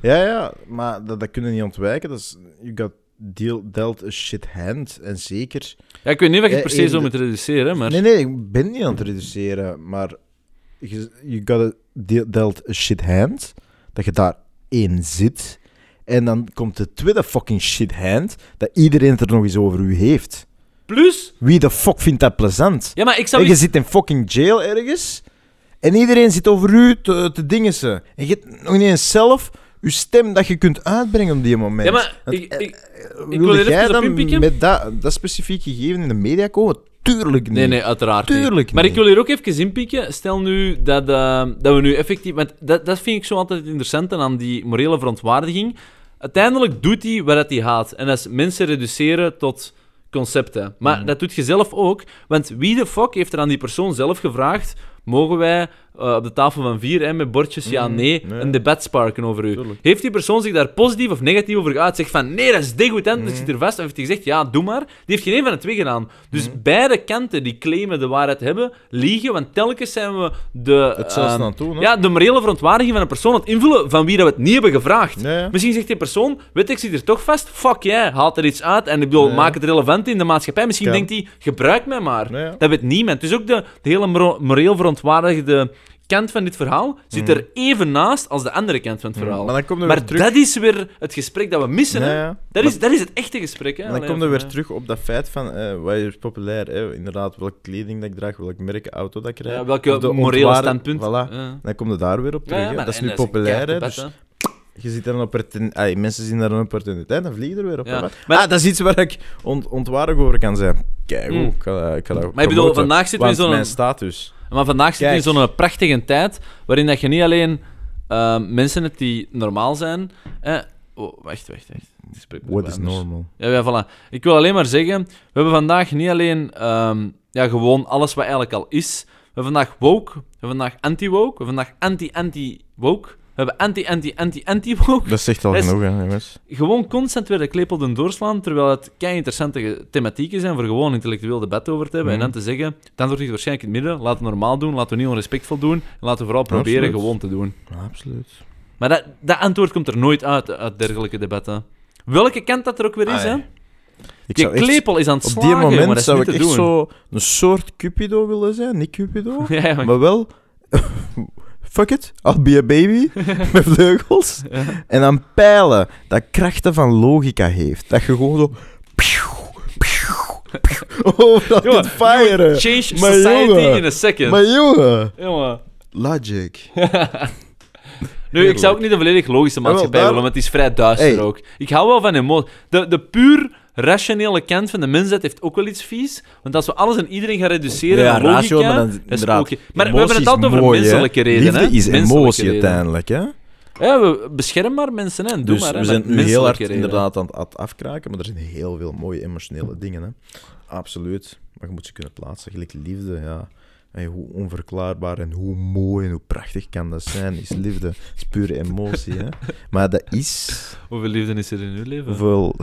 Ja, ja, maar dat, dat kunnen niet ontwijken. Dat is, you got deal, dealt a shit hand. En zeker... Ja, ik weet niet of je het Eh, per se zo moet reduceren, maar... Nee, nee, ik ben niet aan het reduceren, maar... je- You got a deal, dealt a shit hand. Dat je daar één zit. En dan komt de tweede fucking shit hand. Dat iedereen het er nog eens over u heeft. Plus... Wie de fuck vindt dat plezant? Ja, maar ik zou... En je zit in fucking jail ergens. En iedereen zit over u te, te dingensen. En je hebt nog niet eens zelf je stem dat je kunt uitbrengen op die moment. Ja, maar Want, ik, eh, ik, Wilde wil er jij dan met dat, dat specifiek gegeven in de media komen? Tuurlijk niet. Nee, nee, uiteraard niet. Tuurlijk Maar niet. ik wil hier ook even inpikken. Stel nu dat, eh, dat we nu effectief... Want dat, dat vind ik zo altijd het interessante aan die morele verontwaardiging. Uiteindelijk doet hij wat hij haat. En dat is mensen reduceren tot concepten. Maar Mhm. dat doet je zelf ook. Want wie de fuck heeft er aan die persoon zelf gevraagd... Mogen wij eh, op de tafel van vier hè, met bordjes ja, Mhm, nee, nee. een debat sparken over u? Tuurlijk. Heeft die persoon zich daar positief of negatief over geuit? Zegt van nee, dat is degoutant, Mhm. dat zit er vast. Of heeft hij gezegd ja, doe maar? Die heeft geen een van de twee gedaan. Dus Mhm. beide kanten die claimen de waarheid hebben, liegen. Want telkens zijn we de, Het ehm, aan toe, hè? ja, de morele verontwaardiging van een persoon aan het invullen van wie dat we het niet hebben gevraagd. Ja. Misschien zegt die persoon, weet ik, zit er toch vast. Fuck jij, haalt er iets uit en ik bedoel, maak het relevant in de maatschappij. Misschien denkt hij, gebruik mij maar. Ja. Dat weet niemand. Dus ook de, de hele moro- moreel verontwaardigde kant van dit verhaal zit er even naast als de andere kant van het verhaal. Mm. Maar dan komt er Maar terug... dat is weer het gesprek dat we missen. Ja, hè? ja. Dat, is, dat is het echte gesprek. Hè? En dan Allee, komt er weer ja. terug op dat feit van, eh, wat is populair? hè? inderdaad, welke kleding dat ik draag, welk merk auto dat ik rijd. Ja, welke Of de morele ontwaarde- standpunt. Voilà. Ja. Dan komt er daar weer op terug. ja, hè. maar- dat is en nu populair, hè, keihard dus je ziet er een opportuniteit... Mensen zien daar een opportuniteit, dan vliegen er weer op. Ja. Maar- ah, dat is iets waar ik ont ontwaardig over kan zijn. Kijk, Mm. ik kan, dat- ik kan Maar ik bedoel, promoten, vandaag zitten we in zo'n- mijn status. Maar vandaag zit je in zo'n prachtige tijd waarin dat je niet alleen ehm, mensen hebt die normaal zijn. Eh, oh, wacht, wacht, wacht. What is anders. normal? Ja, ja, voilà. Ik wil alleen maar zeggen, we hebben vandaag niet alleen ehm, ja, gewoon alles wat eigenlijk al is. We hebben vandaag woke, we hebben vandaag anti-woke, we hebben vandaag anti-anti-woke. We hebben anti, anti, anti, anti-woke. Dat zegt al Dat genoeg, hè, jongens. Gewoon constant weer de klepel doorslaan, terwijl het kei interessante thematieken zijn voor gewoon intellectueel debat over te hebben. Mhm. En dan te zeggen, het antwoord ligt waarschijnlijk in het midden. Laten we normaal doen, laten we niet onrespectvol doen. En laten we vooral proberen Absoluut. gewoon te doen. Absoluut. Maar dat, dat antwoord komt er nooit uit, uit dergelijke debatten. Welke kant dat er ook weer is, Ah, hè? Ik Je zou echt- klepel is aan het op slagen, die maar dat moment is zou ik echt doen. zo een soort Cupido willen zijn. Niet Cupido, Ja, ja, maar- maar wel... Fuck it, I'll be a baby met vleugels. En dan pijlen dat krachten van logica heeft. Dat je gewoon zo... Overal Jongen, kunt firen. Change Maar society jongen, in a second. Maar jongen, Jongen. logic. Nu, ik zou ook niet een volledig logische maatschappij willen, want het is vrij duister Hey. ook. Ik hou wel van emotie. De, de puur rationele kant van de mensheid heeft ook wel iets vies. Want als we alles en iedereen gaan reduceren Ja, logica... ratio, maar dan dat is ook- Maar we hebben het altijd over mooi, hè. menselijke redenen. Liefde is Menselijke emotie redenen. uiteindelijk, hè? Ja, we beschermen maar mensen, hè. Doe Dus maar, hè, we zijn nu heel hard inderdaad aan het, aan het afkraken, maar er zijn heel veel mooie emotionele dingen. Hè. Absoluut. Maar je moet ze kunnen plaatsen. Gelijk liefde, ja. Hoe onverklaarbaar en hoe mooi en hoe prachtig kan dat zijn, is liefde. Is pure emotie, hè. Maar dat is... Hoeveel liefde is er in uw leven? Hoeveel...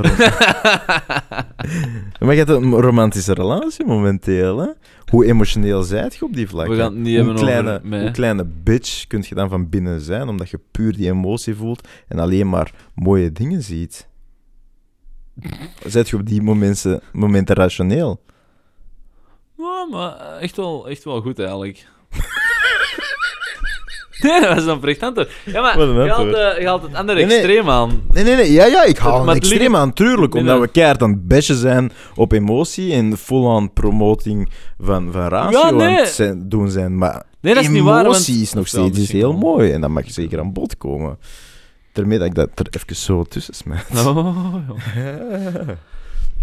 maar je hebt een romantische relatie momenteel, hè. Hoe emotioneel zijt je op die vlak? We gaan het niet hoe kleine, mij. Hoe kleine bitch kun je dan van binnen zijn, omdat je puur die emotie voelt en alleen maar mooie dingen ziet? Zet je op die momenten, momenten rationeel? Ja, maar eh, echt wel, echt wel goed, eigenlijk. nee, dat is een oprecht antwoord. Ja, maar je haalt, eh, je haalt het andere Nee, nee. extreem aan. Nee, nee, nee. Ja, ja, ik haal een het extreem liggen- aan, tuurlijk. Omdat nee. we keihard aan het bashen zijn op emotie en full-on promoting van, van ratio Ja, nee. aan het zijn- doen zijn. Maar Nee, dat is niet waar, want- emotie is nog steeds heel mooi. En dat mag zeker aan bod komen. Daarmee dat ik dat er even zo tussen smijt. Oh, ja.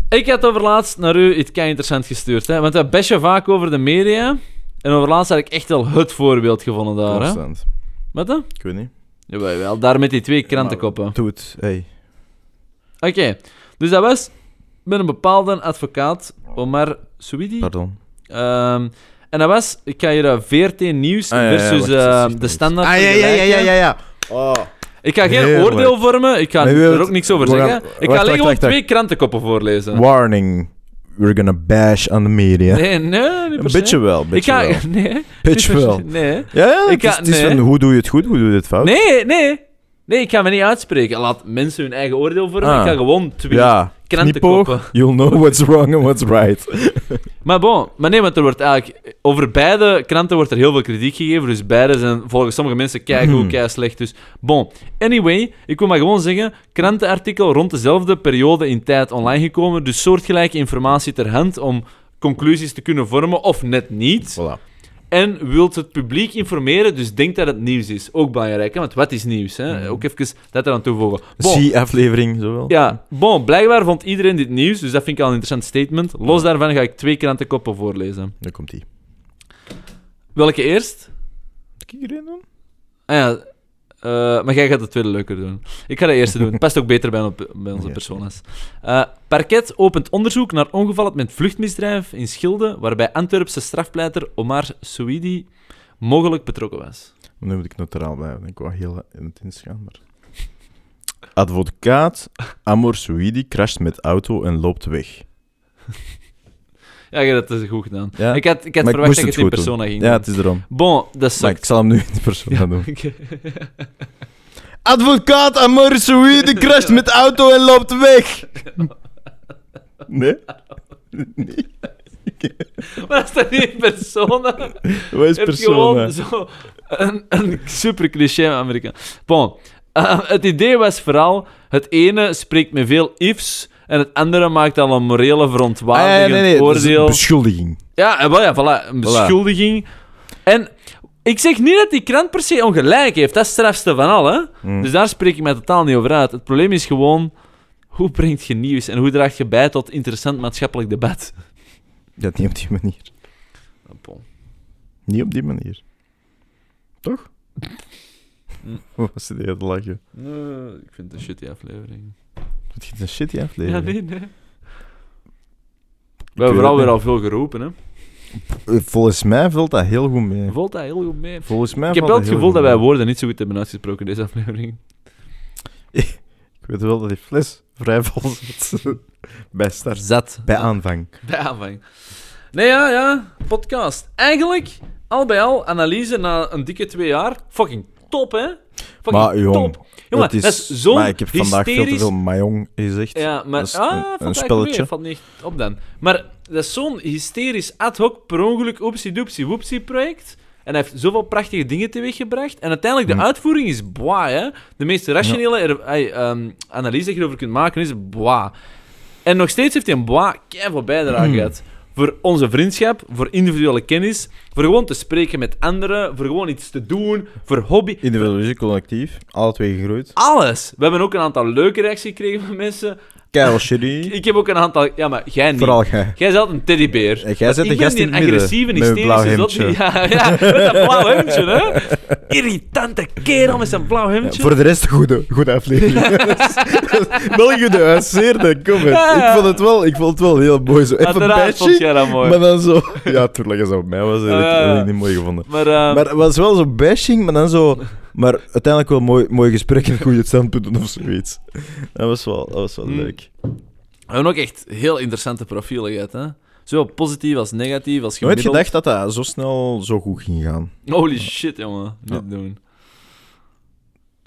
Ik had over laatst naar u iets kei interessant gestuurd, hè? want we bashen vaak over de media. En over laatst had ik echt wel het voorbeeld gevonden daar. Hè? Constant. Wat dan? Ik weet niet. Jawel, jawel, daar met die twee krantenkoppen. Doe het. Hey. Oké, dus dat was met een bepaalde advocaat, Omar Souidi. Pardon. Ehm, en dat was, ik ga hier eh, VRT Nieuws Ah, ja, ja, versus wacht, eh, de standaard Ah, ja, ja, ja, ja, ja. Oh. Ik ga geen Heerlijk. oordeel vormen, ik ga Maar er ook niks over we gaan- zeggen. Ik wacht, ga wacht, alleen gewoon wacht, wacht. twee krantenkoppen voorlezen. Warning. We're gonna bash on the media. Nee, nee, niet Een se. beetje wel, Ik beetje ga... wel. Nee. Beetje niet per wel. Nee. Ja, ja, Ik het is, ga- het is nee. van hoe doe je het goed, hoe doe je het fout. Nee, nee. Nee, ik ga me niet uitspreken. Laat mensen hun eigen oordeel vormen. Ah. Ik ga gewoon twee Ja, krantenkoppen. you'll know what's wrong and what's right. Maar bon, maar nee, want er wordt eigenlijk... Over beide kranten wordt er heel veel kritiek gegeven. Dus beide zijn volgens sommige mensen keigoed, Hmm. kei slecht. Dus bon. Anyway, ik wil maar gewoon zeggen... Krantenartikel rond dezelfde periode in tijd online gekomen. Dus soortgelijke informatie ter hand om conclusies te kunnen vormen. Of net niet. Voilà. En wilt het publiek informeren, dus denkt dat het nieuws is. Ook belangrijk, hè? want wat is nieuws? Hè? Mhm. Ook even dat eraan toevoegen. Bon, Zie-aflevering, zo wel. ja, bon, blijkbaar vond iedereen dit nieuws, dus dat vind ik al een interessant statement. Los daarvan ga ik twee krantenkoppen voorlezen. Dan komt die. Welke eerst? Moet ik erin doen? Ah ja, eh, maar jij gaat de tweede leuker doen. Ik ga de eerste doen. Het past ook beter bij, onze personas. Eh parket opent onderzoek naar ongeval met vluchtmisdrijf in Schilde, waarbij Antwerpse strafpleiter Omar Souidi mogelijk betrokken was. Nu moet ik neutraal blijven. Ik wou heel intens gaan, maar... Advocaat Amor Souidi crasht met auto en loopt weg. Ja, je hebt dat goed gedaan. Ja? Ik had, ik had Maar ik verwacht dat je het in goed doen. persona ging Ja, doen. het is erom. Bon, dat Maar ik zal hem nu in persona doen. Oké. Advocaat Amor Souidi crasht met auto en loopt weg. Nee? Nee. maar dat is toch niet persona? Wat is persona? gewoon zo een, een super cliché Amerikaan. Bon, eh, het idee was vooral... Het ene spreekt met veel ifs... En het andere maakt al een morele Ah, verontwaardigend ja, nee, is een oordeel. beschuldiging. Ja, en wel, ja, voilà, een beschuldiging. En ik zeg niet dat die krant per se ongelijk heeft. Dat is het strafste van al, hè. Hmm. Dus daar spreek ik mij totaal niet over uit. Het probleem is gewoon... Hoe brengt je nieuws en hoe draag je bij tot interessant maatschappelijk debat? Ja, niet op die manier. Bon. Niet op die manier. Toch? Hm. Wat was het te lachen? Nee, ik vind het een shitty aflevering. Wat is een shitty Ja, aflevering? nee, nee. We hebben vooral weer al veel geroepen, hè. Volgens mij valt dat heel goed mee. Voelt dat heel goed mee? Volgens mij Ik heb valt wel het gevoel dat wij woorden niet zo goed hebben uitgesproken in deze aflevering. Ik weet wel dat die fles vrij vol zit. bij start. Zat. Bij aanvang. Bij aanvang. Nee, ja, ja. Podcast. Eigenlijk, al bij al, analyse na een dikke twee jaar. Fucking top, hè? Fucking Maar jong, top. Jongen, het dat is zo'n maar ik heb vandaag veel te veel Mayong gezegd. Ja, maar... Dat is ah, een- spelletje. mee, valt niet op dan. Maar dat is zo'n hysterisch ad hoc per ongeluk oepsie doepsie woepsie project. En hij heeft zoveel prachtige dingen teweeggebracht. En uiteindelijk, de Hm. uitvoering is boah, hè. De meest rationele er- ehm, analyse dat je erover kunt maken is boah. En nog steeds heeft hij een boah keiveel bijdrage Hm. gehad. Voor onze vriendschap, voor individuele kennis, voor gewoon te spreken met anderen, voor gewoon iets te doen, voor hobby. Individueel collectief, alle twee gegroeid. Alles. We hebben ook een aantal leuke reacties gekregen van mensen. Keil shitty. Ik heb ook een aantal... Ja, maar jij niet. Vooral jij. Jij altijd een teddybeer. En jij zet de gast in het midden, agressieve, een blauw hysterische zot. hemdje. Ja, ja, met dat blauw hemdje, hè. Irritante kerel met zijn blauw Ja, hemdje. voor de rest, goede, goede aflevering. Wel comment. Ja, ja. Ik vond het wel, ik vond het wel heel mooi. Zo even Uiteraard vond bashy, jij dat mooi. maar dan zo... Ja, tuurlijk, als dat op mij was, dat ik niet mooi gevonden. Maar, eh, Maar het was wel zo bashing, maar dan zo... Maar uiteindelijk wel mooi, mooi gesprek en goede standpunten of zoiets. Dat was wel, dat was wel Mm. leuk. we hebben ook echt heel interessante profielen gehad, hè. Zowel positief als negatief, als Nooit gemiddeld. gedacht dat dat zo snel zo goed ging gaan. Holy shit, jongen. Niet Ja. doen.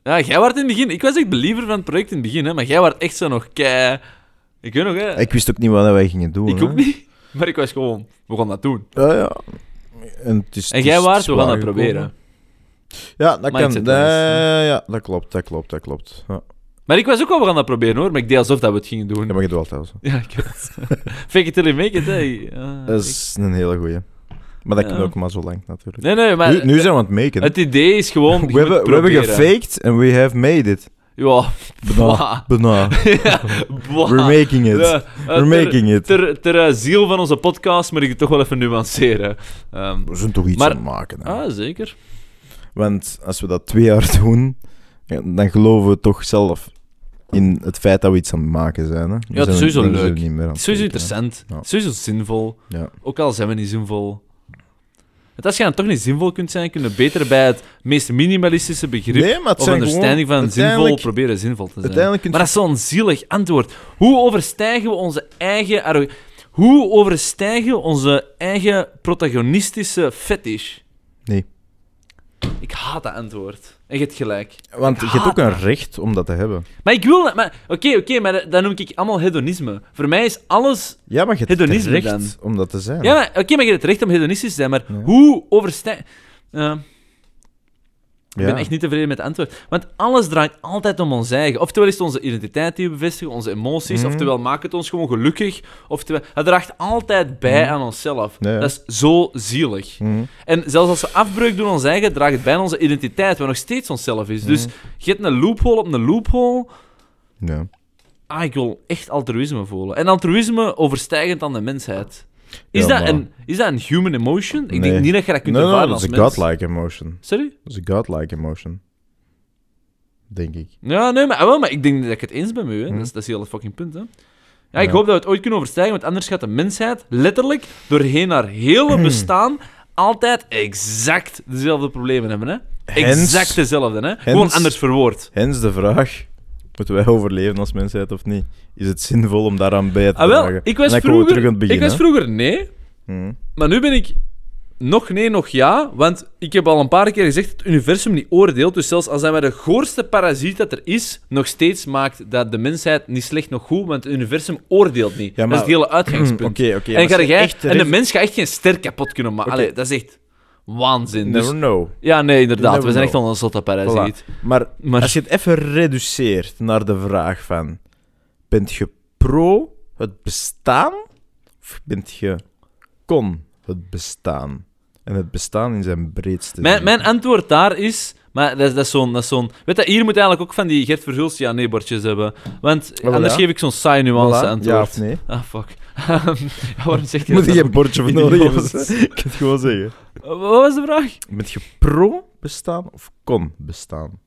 Ja, jij was in het begin... Ik was echt believer van het project in het begin, hè. Maar jij was echt zo nog kei... Ik weet nog, hè. Ik wist ook niet wat wij gingen doen. Ik hè. ook niet. Maar ik was gewoon... We gaan dat doen. Ja, ja. En, het is, En jij het we gaan dat proberen. Ja, dat kan. Ja, dat klopt, dat klopt, dat klopt. Ja, Maar ik was ook wel, we gaan dat proberen, hoor. Maar ik deed alsof dat we het gingen doen. dat mag je doet altijd zo. Ja, ik weet het. Fake it till you make it, hè. Ja, Dat ik- is een hele goeie. Maar dat Ja. kan ook maar zo lang, natuurlijk. Nee, nee, maar... nu, nu zijn we aan het maken. Het idee is gewoon... we, hebben, we hebben gefaked en we have made it. Ja. Ja. We're making it. Ja, eh, We're ter- making it. Ter, ter eh, ziel van onze podcast moet ik het toch wel even nuanceren. Ehm, We zijn toch iets Maar- aan het maken. hè. ah, zeker. Want als we dat twee jaar doen, ja, dan geloven we toch zelf in het feit dat we iets aan het maken zijn. Hè? We het is sowieso we leuk. niet meer Het is sowieso interessant. Ja. Het is sowieso zinvol. Ja. Ook al zijn we niet zinvol. Want als je dan toch niet zinvol kunt zijn, kun je beter bij het meest minimalistische begrip Nee, maar het of understanding gewoon, van zinvol proberen zinvol te zijn. Uiteindelijk Maar dat is zo'n zielig antwoord. Hoe overstijgen we onze eigen... Hoe overstijgen we onze eigen protagonistische fetish? Nee. Ik haat dat antwoord. En je hebt gelijk. Want je hebt ook een recht om dat te hebben. Maar ik wil maar- Oké, oké, maar dat- noem ik allemaal hedonisme. Voor mij is alles... Ja, maar je hebt het Hedonisme recht om dat te zijn. Ja, maar, oké, maar je hebt het recht om hedonistisch te zijn, maar Ja. hoe overstijgen... Ja. Ik ben echt niet tevreden met het antwoord. Want alles draait altijd om ons eigen. Oftewel is het onze identiteit die we bevestigen, onze emoties. Mhm. Oftewel maakt het ons gewoon gelukkig. Oftewel, het draagt altijd bij Mhm. aan onszelf. Ja. Dat is zo zielig. Mhm. En zelfs als we afbreuk doen aan ons eigen, draagt het bij aan onze identiteit, wat nog steeds onszelf is. Dus je hebt een loophole op een loophole. Ja. Ah, ik wil echt altruïsme voelen. En altruïsme overstijgend aan de mensheid. Is, dat, maar- een, is dat een human emotion? Ik Nee. denk niet dat je dat kunt Nee, nee, ervaren dat is als een mens. godlike emotion. Sorry? Dat is een godlike emotion. Denk ik. Ja, nee, maar, ah, wel, maar ik denk dat ik het eens ben met u. Hè. Hm. Dat, is, dat is heel het fucking punt. Hè. Ja, ik Ja. hoop dat we het ooit kunnen overstijgen, want anders gaat de mensheid letterlijk doorheen haar Hm. hele bestaan altijd exact dezelfde problemen hebben. Hè. Exact dezelfde. Hè. Gewoon anders verwoord. Hens de vraag: moeten wij overleven als mensheid of niet? Is het zinvol om daaraan bij te Ah, wel, dragen? ik was, vroeger, terug aan het begin. ik was vroeger nee, Mhm. maar nu ben ik nog nee, nog ja. Want ik heb al een paar keer gezegd dat het universum niet oordeelt. Dus zelfs als hij maar de goorste parasiet dat er is, nog steeds maakt dat de mensheid niet slecht nog goed, want het universum oordeelt niet. Ja, dat is maar- het hele uitgangspunt. Oké, oké. en, maar ga jij, echt en de mens gaat echt geen ster kapot kunnen maken. Allee, dat is echt waanzin. Dus, Never know. ja, nee, inderdaad. We zijn echt al een zotte parasiet. Maar, Maar- als je het even reduceert naar de vraag van... Bent je pro het bestaan? Of bent je con het bestaan? En het bestaan in zijn breedste Mijn, mijn antwoord daar is... Maar dat is, dat is zo'n... dat weet je, hier moet eigenlijk ook van die Gert Verhulst ja-nee-bordjes hebben. Want anders ja. geef ik zo'n saai nuance Voilà, antwoord. Ja of nee? Ah, fuck. ja, waarom zeg je Moet dat je dan? geen bordje voor nodig hebben? Ik kan het gewoon zeggen. Wat was de vraag? Bent je pro bestaan of con bestaan?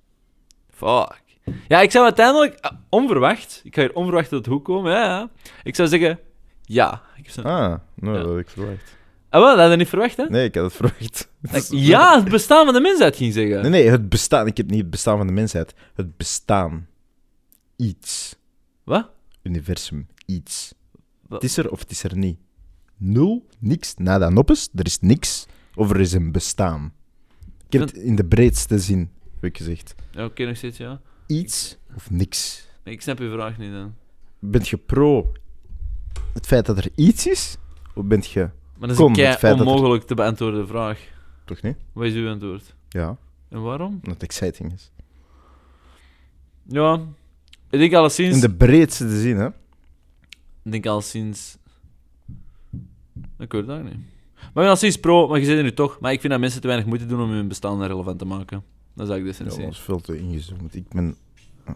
Fuck. Ja, ik zou uiteindelijk... ah, onverwacht. Ik ga hier onverwacht uit de hoek komen. Ja, ja. Ik zou zeggen... Ja. Ik Ah, nou, Ja. dat had ik verwacht. Ah, wel, dat had je niet verwacht, hè? Nee, ik had het verwacht. Is- Ja, het bestaan van de mensheid ging zeggen. Nee, nee, het bestaan. Ik heb niet het bestaan van de mensheid. Het bestaan. Iets. Wat? Universum. Iets. Wat? Het is er of het is er niet. Nul, niks, nada, noppes. Er is niks of er is een bestaan. Ik heb het in de breedste zin, heb ik gezegd. Ja, Oké, nog steeds, ja. Iets of niks. Nee, ik snap je vraag niet, dan. Bent je pro het feit dat er iets is? Of bent je... Maar dat is een kei het feit dat er- onmogelijk te beantwoorden vraag. Toch niet? Wat is uw antwoord? Ja, En waarom? omdat het exciting is. Ja, ik denk alleszins... In de breedste zin, hè? Ik denk alleszins... Ik het eigenlijk niet. Maar ik alleszins pro, maar je zit er nu toch. Maar ik vind dat mensen te weinig moeite doen om hun bestaan relevant te maken. Dat is eigenlijk de Ja, essentie. dat is veel te ingezoomd. Ik ben...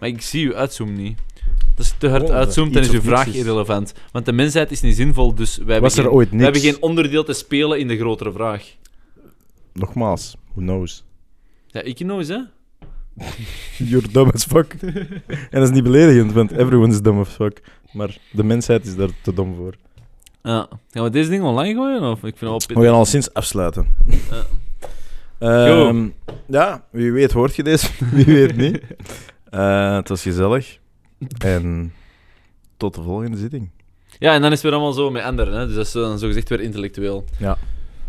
Maar ik zie uw uitzoom niet. Dat is te hard Oh, uitzoomt, dan is uw vraag is. irrelevant. Want de mensheid is niet zinvol, dus wij hebben, geen, ooit wij hebben geen onderdeel te spelen in de grotere vraag. Nogmaals, who knows? Ja, ik know eens, hè. You're dumb as fuck. en dat is niet beledigend, want everyone is dumb as fuck. Maar de mensheid is daar te dom voor. Ja. Gaan we deze ding online gooien? Of? Ik vind het wel pittig. We gaan al sinds afsluiten. Ja. Ehm, ja, wie weet hoort je deze, wie weet niet. Eh, het was gezellig. En tot de volgende zitting. Ja, en dan is het weer allemaal zo met anderen, hè. Dus dat is dan zogezegd weer intellectueel. Ja.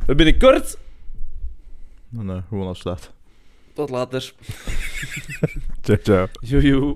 We binnenkort... Dan eh, gewoon afsluiten. Tot later. Ciao, ciao. Joejoe.